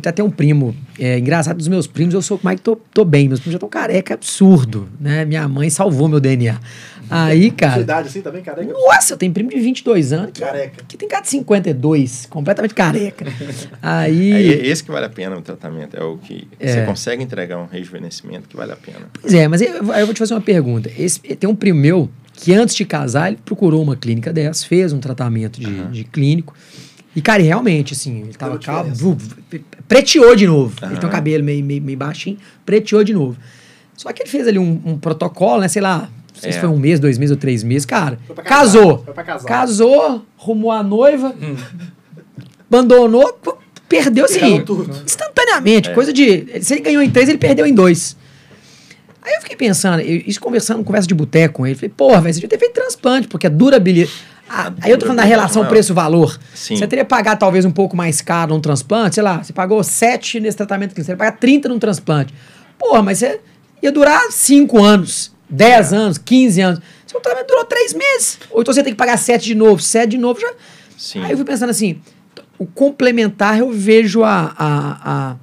eu tenho até um primo, é, engraçado dos meus primos, eu sou como é que tô, tô bem, meus primos já estão careca, absurdo, né? Minha mãe salvou meu DNA. Aí, Sua cara, idade assim também, careca? nossa, eu tenho primo de 22 anos. que- Careca. Que tem cara de 52, completamente careca. Aí, É esse que vale a pena no tratamento, é o que É. você consegue entregar um rejuvenescimento que vale a pena. Pois é, mas eu, aí eu vou te fazer uma pergunta. Esse, tem um primo meu que antes de casar, ele procurou uma clínica dessa, fez um tratamento de, de clínico. E, cara, realmente, assim, ele tava vu- preteou de novo. Ele Aham. tem o cabelo meio, meio, meio baixinho, preteou de novo. Só que ele fez ali um, um protocolo, né? Sei lá, não sei se É. foi um mês, dois meses ou três meses, cara. Casou. foi pra casar. Casou, rumou a noiva, abandonou, pô, perdeu assim, instantaneamente. É. Coisa de. Se ele ganhou em três, ele perdeu em dois. Aí eu fiquei pensando, eu- isso conversando, conversa de boteco com ele, falei, porra, velho, você devia ter feito transplante, porque a durabilidade. Ah, aí eu tô falando da relação preço-valor. Você teria que pagar talvez um pouco mais caro num transplante, sei lá, você pagou 7 nesse tratamento clínico, você ia pagar 30 num transplante. Porra, mas você ia durar 5 anos, 10 anos, 15 anos. Seu tratamento durou 3 meses. Ou então você tem que pagar 7 de novo, 7 de novo já. Sim. Aí eu fui pensando assim, o complementar eu vejo a, a, a,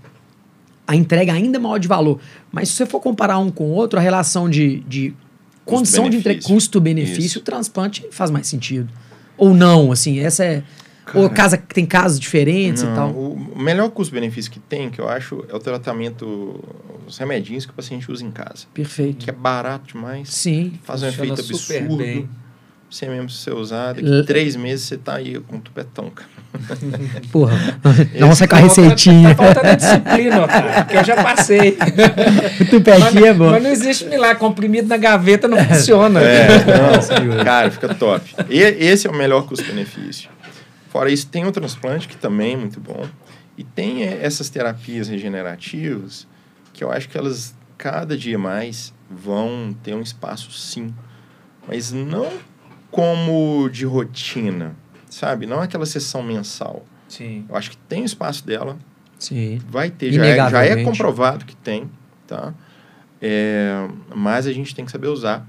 a entrega ainda maior de valor. Mas se você for comparar um com o outro, a relação de, de condição de entrega, Custo-benefício. o transplante faz mais sentido. Ou não, assim, essa é... ou casa, tem casos diferentes Não, e tal. O melhor custo-benefício que tem, que eu acho, é o tratamento, os remedinhos que o paciente usa em casa. Perfeito. Que é barato demais, Sim. faz um efeito absurdo. bem. Você mesmo se você usar, daqui L- três meses você tá aí com o tupetão, cara. Porra. Nossa, com a Falta- receitinha. Tá faltando disciplina, cara, porque eu já passei. O tupetinho é bom. Mas não existe milagre. Comprimido na gaveta não funciona. É, não, cara, fica top. E, esse é o melhor custo-benefício. Fora isso, tem o transplante, que também é muito bom. E tem essas terapias regenerativas, que eu acho que elas, cada dia mais, vão ter um espaço sim. Mas não como de rotina, sabe? Não aquela sessão mensal. Sim. Eu acho que tem o espaço dela, Sim. vai ter, já é, já é comprovado que tem, tá? É, mas a gente tem que saber usar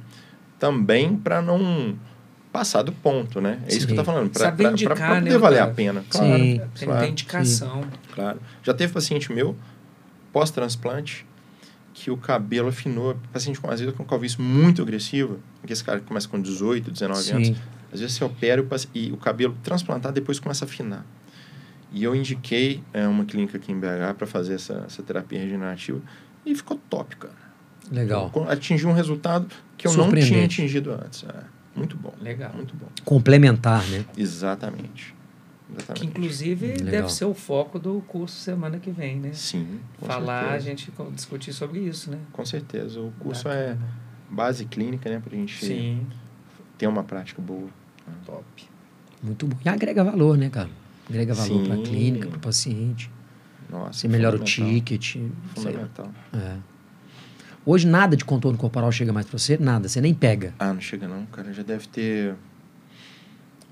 também para não passar do ponto, né? É isso que eu Sim. tô falando, para poder né, valer cara? a pena. Sim. Claro, Tem que claro, ter indicação. claro. Já teve paciente meu, pós-transplante, que o cabelo afinou, paciente com, às vezes com calvície muito agressiva, que esse cara começa com 18, 19 anos, Sim. às vezes você opera e o e cabelo transplantado depois começa a afinar. E eu indiquei é, uma clínica aqui em BH para fazer essa, essa terapia regenerativa e ficou top, cara. Legal. Atingiu um resultado que eu não tinha atingido antes. É, muito bom. Legal. Muito bom. Complementar, né? Exatamente. Que Exatamente. inclusive Legal. deve ser o foco do curso semana que vem, né? Sim. com Falar, a certeza. gente co- discutir sobre isso, né? Com certeza. O curso é Bacana. base clínica, né? Pra gente Sim, ter uma prática boa. top. Muito bom. E agrega valor, né, cara? Agrega valor para a clínica, para o paciente. Nossa. Você melhora o ticket. Fundamental. É. Hoje nada de contorno corporal chega mais para você? Nada. Você nem pega. Ah, não chega não, cara. Já deve ter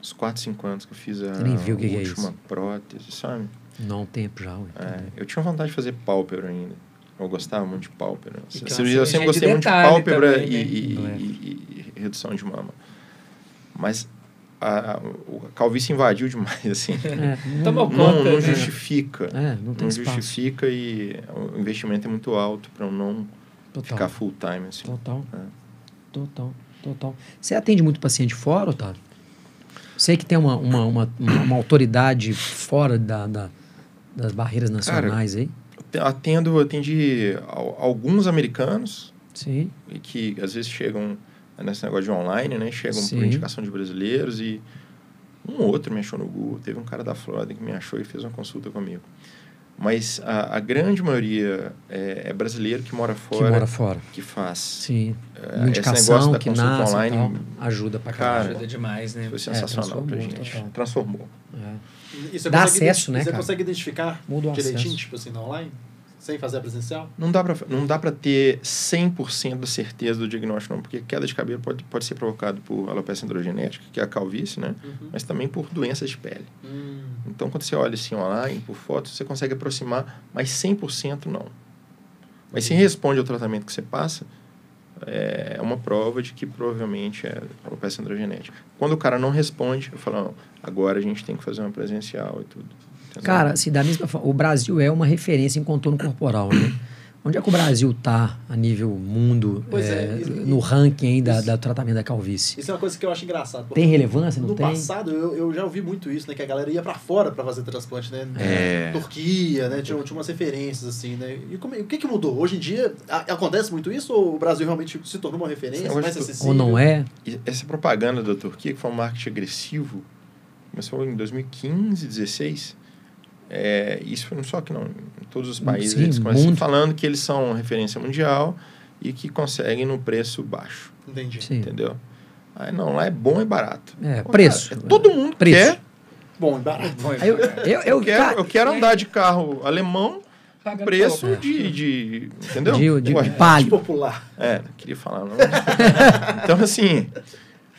uns 4, 5 anos que eu fiz a nem viu o que que é última isso. prótese, sabe? Não um tempo já. ué. É, eu tinha vontade de fazer pálpebra ainda. Eu gostava muito de pálpebra. E é uma Cirurgia, eu sempre gostei de muito de pálpebra também, e, né? e- é. e- e redução de mama. Mas a, a, o- a calvície invadiu demais, assim. É, não- Não, conta, não né? justifica. É, não tem não justifica e o investimento é muito alto para eu não Total. ficar full time, assim. Total. É. Total, total. Você atende muito paciente fora, Otávio? Sei que tem uma, uma, uma, uma, autoridade fora da, da, das barreiras nacionais Cara, aí? Atendo, atendi alguns americanos. Sim. E que às vezes chegam nesse negócio de online, né? Chegam Sim. por indicação de brasileiros e um outro me achou no Google. Teve um cara da Flórida que me achou e fez uma consulta comigo. Mas a, a grande maioria é, é, brasileiro que mora fora. Que mora fora. Que faz. Sim. É, Indicação da que nasce online tal, ajuda pra caramba. Ajuda demais, né? Foi sensacional é, pra gente. Total. Transformou. É. Dá acesso, né, Você cara? consegue identificar Muda direitinho, acesso. tipo assim, online? Sem fazer a presencial? Não dá para não dá para ter 100% de certeza do diagnóstico não, porque queda de cabelo pode, pode ser provocado por alopecia androgenética, que é a calvície, né? Uhum. Mas também por doenças de pele. Uhum. Então, quando você olha assim online, por foto, você consegue aproximar, mas 100% não. Mas se responde ao tratamento que você passa, é uma prova de que provavelmente é alopecia androgenética. Quando o cara não responde, eu falo, agora a gente tem que fazer uma presencial e tudo. Cara, assim, da mesma forma, o Brasil é uma referência em contorno corporal, né? Onde é que o Brasil está a nível mundo é, é, no ranking aí da, da, tratamento da calvície? Isso é uma coisa que eu acho engraçado. Tem relevância, não no tem? No passado, eu, eu já ouvi muito isso, né? Que a galera ia para fora para fazer transplante, né? É. Turquia, né? Tinha, tinha umas referências, assim, né? E como, o que, que mudou? Hoje em dia, a, acontece muito isso ou o Brasil realmente se tornou uma referência, mais acessível? Ou não é? Essa propaganda da Turquia, que foi um marketing agressivo, começou em 2015, 2016 é, isso não só que não, em todos os países, Sim, eles começam mundo. falando que eles são referência mundial e que conseguem no preço baixo. Entendi. Sim. Entendeu? Aí não, lá é bom e barato. É, Pô, preço. Cara, é, todo mundo preço. quer. Bom e barato. Bom e barato. Eu, eu, eu, quero, eu quero andar de carro alemão preço de, de. Entendeu? De, de palio. popular. É, queria falar. Não. então, assim.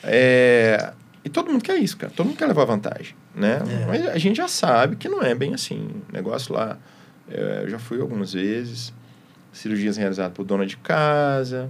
É, e todo mundo quer isso, cara. Todo mundo quer levar vantagem, né? É. Mas a gente já sabe que não é bem assim. O negócio lá, é, eu já fui algumas vezes, cirurgias realizadas por dona de casa,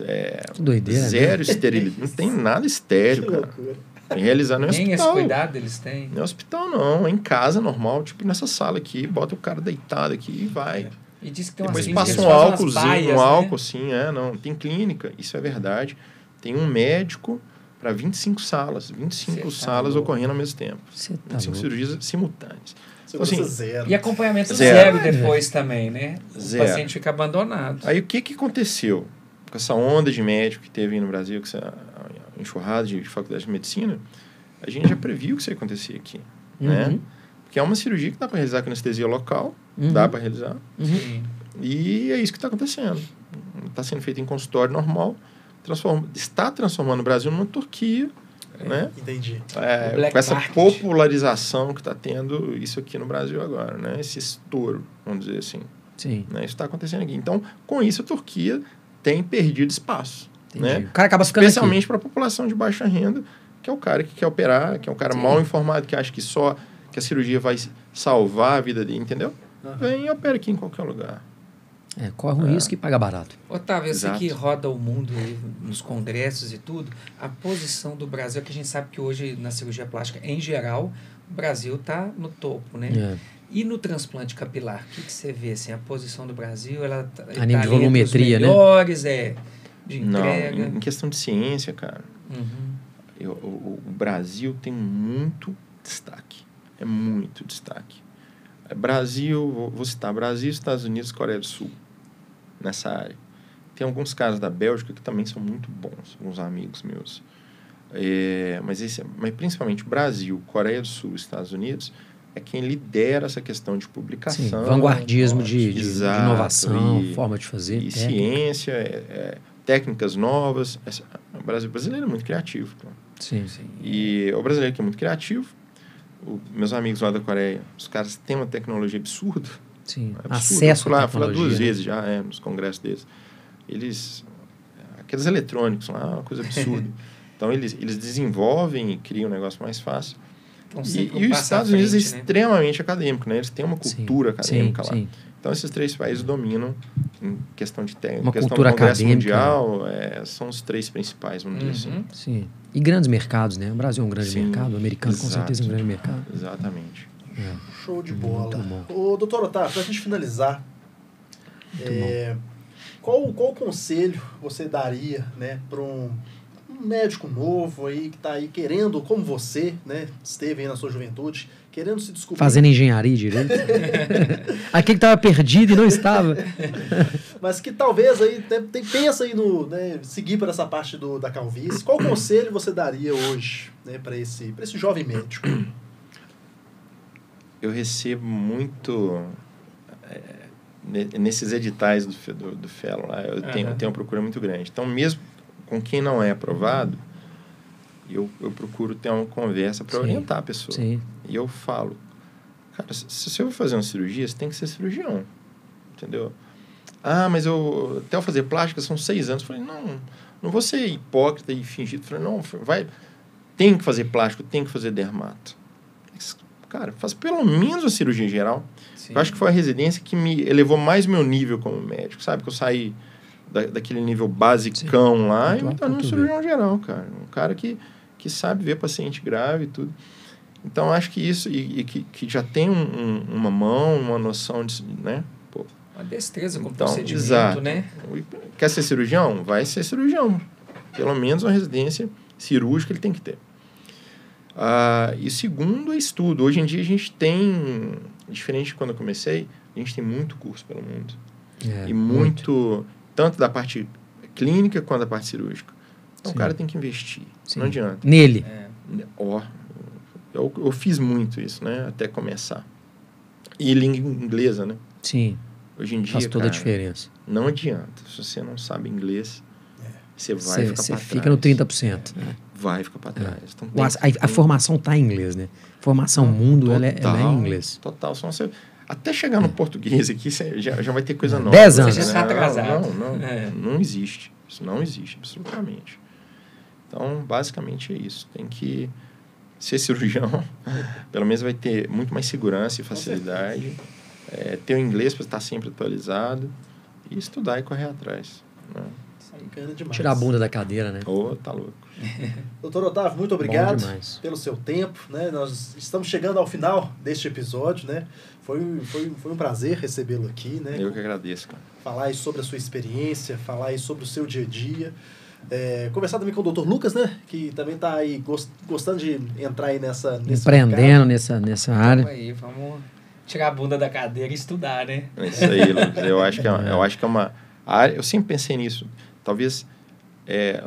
é, Doideira, né? zero né? esterilidade. Não tem nada estéreo, que cara. Loucura. Tem realizar no Nem hospital. esse cuidado eles têm. No hospital não, em casa normal, tipo nessa sala aqui, bota o cara deitado aqui e vai. É. E diz que tem Depois passa um álcoolzinho, um né? álcool assim, é, não. Tem clínica, isso é verdade. Tem um médico para 25 salas, 25 Cê tá salas tá ocorrendo ao mesmo tempo. Cê tá 25 louco. cirurgias simultâneas. Então, assim, zero. E acompanhamento zero, zero depois também, né? Zero. O paciente fica abandonado. Aí o que, que aconteceu? Com essa onda de médico que teve no Brasil, com essa enxurrada de, de faculdade de medicina, a gente já previu que isso ia acontecer aqui, uhum. né? Porque é uma cirurgia que dá para realizar com anestesia local, uhum. dá para realizar. Uhum. E é isso que está acontecendo. Está sendo feito em consultório normal, transforma, está transformando o Brasil numa Turquia, é, né? Entendi. É, com essa market. popularização que está tendo isso aqui no Brasil agora, né? Esse estouro, vamos dizer assim. Sim. Né? Isso está acontecendo aqui. Então, com isso, a Turquia tem perdido espaço. Né? O cara acaba ficando Especialmente para a população de baixa renda, que é o cara que quer operar, que é um cara Sim. mal informado, que acha que só que a cirurgia vai salvar a vida dele, entendeu? Uhum. Vem e opera aqui em qualquer lugar. É, corre um é. risco e paga barato. Otávio, sei que roda o mundo aí, nos congressos e tudo, a posição do Brasil, que a gente sabe que hoje na cirurgia plástica, em geral, o Brasil está no topo, né? É. E no transplante capilar, o que, que você vê? Assim, a posição do Brasil, ela tá, a nível tá de volumetria, melhores, né? é, de entrega. Não, em questão de ciência, cara, uhum. eu, o, o Brasil tem muito destaque. É muito destaque. É Brasil, vou citar Brasil, Estados Unidos, Coreia do Sul nessa área. Tem alguns casos da Bélgica que também são muito bons, alguns amigos meus. É, mas, esse, mas principalmente Brasil, Coreia doSul, Estados Unidos, é quem lidera essa questão de publicação. Sim, vanguardismo de, de, Exato, de, inovação, e, forma de fazer. E técnica. ciência, é, é, técnicas novas. Essa, o Brasil brasileiro é muito criativo. Sim, sim. E o brasileiro que é muito criativo. O, meus amigos lá da Coreia, os caras têm uma tecnologia absurda Sim, é acesso lá duas vezes já, é, nos congressos deles. Eles, aqueles eletrônicos lá, uma coisa absurda. então, eles, eles desenvolvem e criam um negócio mais fácil. Então, e, e os Estados Unidos é frente, é extremamente né? acadêmico, né? Eles têm uma cultura sim, acadêmica sim, lá. Sim. Então, esses três países dominam em questão de técnica. Uma questão cultura do Congresso acadêmica. Mundial, é, são os três principais, vamos uhum. dizer assim. Sim. E grandes mercados, né? O Brasil é um grande mercado, o americano Exato. com certeza é um grande mercado. Exatamente. É. Show de bola. O doutor Otávio, para a gente finalizar, é, qual, qual conselho você daria né, para um, um médico novo aí que está aí querendo, como você, né, esteve aí na sua juventude, querendo se descobrir. Fazendo engenharia direito. Aquele que estava perdido e não estava. Mas que talvez aí tem, pensa aí no né, seguir para essa parte do, da calvície. Qual conselho você daria hoje né, para esse, esse jovem médico? Eu recebo muito é, nesses editais do, do, do Fellow lá, eu, uhum. tenho, eu tenho uma procura muito grande. Então, mesmo com quem não é aprovado, eu, eu procuro ter uma conversa para orientar a pessoa. Sim. E eu falo, cara, se você for fazer uma cirurgia, você tem que ser cirurgião, entendeu? Ah, mas eu até eu fazer plástica são seis anos. Eu falei, não, não vou ser hipócrita e fingido. Eu falei, não, vai, tem que fazer plástico, tem que fazer dermato. Cara, faz pelo menos a cirurgia geral. Sim. Eu acho que foi a residência que me elevou mais meu nível como médico, sabe? Que eu saí da, daquele nível basicão Sim. lá Muito e me tornei um cirurgião geral, cara. Um cara que, que sabe ver paciente grave e tudo. Então, acho que isso, e, e que, que já tem um, um, uma mão, uma noção de, né? Pô. Uma destreza com então, procedimento, exato. né? Quer ser cirurgião? Vai ser cirurgião. Pelo menos uma residência cirúrgica ele tem que ter. Ah, e segundo é estudo. Hoje em dia a gente tem, diferente de quando eu comecei, a gente tem muito curso pelo mundo. É, e muito, muito, tanto da parte clínica quanto da parte cirúrgica. Então Sim. o cara tem que investir. Sim. Não adianta. Nele. É. Ó, eu, eu fiz muito isso, né? Até começar. E língua inglesa, né? Sim. Hoje em dia. Faz toda cara, a diferença. Não adianta. Se você não sabe inglês, é. você vai cê, ficar Você fica no 30%. É. Né? Vai ficar para trás. É. Então, tem, a, a, a, formação está em inglês, né? Formação mundo, total, ela, é, ela é em inglês. Total. Só você, até chegar no é. português aqui, você já, já vai ter coisa nova. Dez anos. Você já está atrasado. Não, não, é. não existe. Isso não existe, absolutamente. Então, basicamente é isso. Tem que ser cirurgião, pelo menos vai ter muito mais segurança e facilidade. É, ter o inglês para estar sempre atualizado e estudar e correr atrás. Né? Demais. Tirar a bunda da cadeira, né? Ô, oh, tá louco. Doutor Otávio, muito obrigado pelo seu tempo. Né? Nós estamos chegando ao final deste episódio, né? Foi, foi, foi um prazer recebê-lo aqui, né? Eu que agradeço, cara. Falar aí sobre a sua experiência, falar aí sobre o seu dia a dia. É, conversar também com o doutor Lucas, né? Que também está aí gost, gostando de entrar aí nessa... Empreendendo nessa, nessa área. Vamos aí, vamos tirar a bunda da cadeira e estudar, né? É isso aí, Lucas. Eu acho que é, eu acho que é uma área... Eu sempre pensei nisso talvez. É,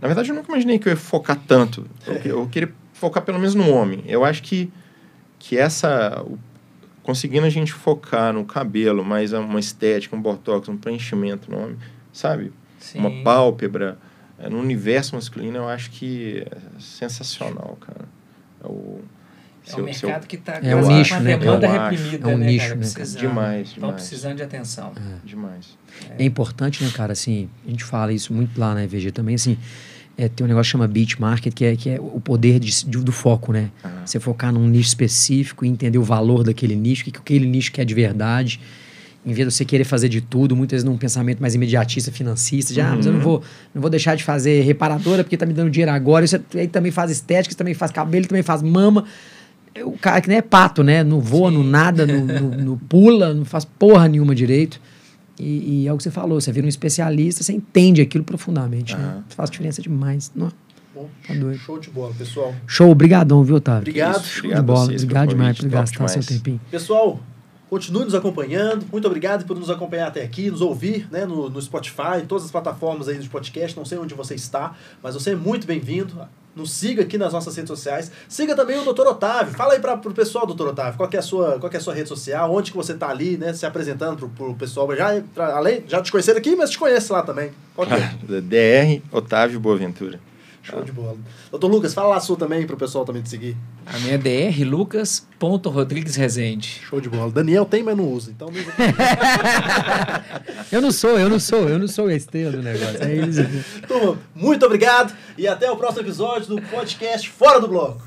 na verdade, eu nunca imaginei que eu ia focar tanto. Eu, eu queria focar pelo menos no homem. Eu acho que, que essa. O, conseguindo a gente focar no cabelo, mais uma estética, um botox, um preenchimento no homem, sabe? Sim. Uma pálpebra. É, no universo masculino, eu acho que é sensacional, cara. É o, é um mercado que está é um nicho, né? demanda reprimida, é um né, nicho, cara? Né, precisando, demais, Estão precisando de atenção. É. Demais. É. é. importante, né, cara, assim, a gente fala isso muito lá na EVG também, assim, é, tem um negócio que chama beat market, que é, que é o poder de, de do foco, né? Você focar num nicho específico e entender o valor daquele nicho, o que, que aquele nicho quer de verdade, em vez de você querer fazer de tudo, muitas vezes num pensamento mais imediatista, financista, de, uhum. ah, mas eu não uhum. vou, não vou deixar de fazer reparadora porque tá me dando dinheiro agora, isso aí também faz estética, isso também faz cabelo, também faz mama, o cara que nem é pato, né? Não voa, Sim. não nada, não, não, não, pula, não faz porra nenhuma direito. E, e, é o que você falou, você vira um especialista, você entende aquilo profundamente, uhum. né? Faz diferença demais. Não, Bom, tá doido. Show de bola, pessoal. Show, obrigadão, viu, Otávio? Obrigado. Show obrigado de bola. Obrigado demais por gastar seu tempinho. Pessoal, Continue nos acompanhando. Muito obrigado por nos acompanhar até aqui, nos ouvir né, no, no Spotify, todas as plataformas aí de podcast. Não sei onde você está, mas você é muito bem-vindo. Nos siga aqui nas nossas redes sociais. Siga também o Dr. Otávio. Fala aí para o pessoal, Dr. Otávio, qual é, a sua, qual é a sua rede social, onde que você está ali, né, se apresentando para o pessoal. Já, pra, além, já te conheceram aqui, mas te conhece lá também. Qual é? DR Otávio Boaventura. Show de bola. Doutor Lucas, fala lá a sua também para o pessoal também te seguir. A minha é dr lucas.rodrigues Rezende. Show de bola. Daniel tem, mas não usa. Então eu não sou, eu não sou, eu não sou a estrela do negócio. É isso. Turma, muito obrigado e até o próximo episódio do podcast Fora do Bloco.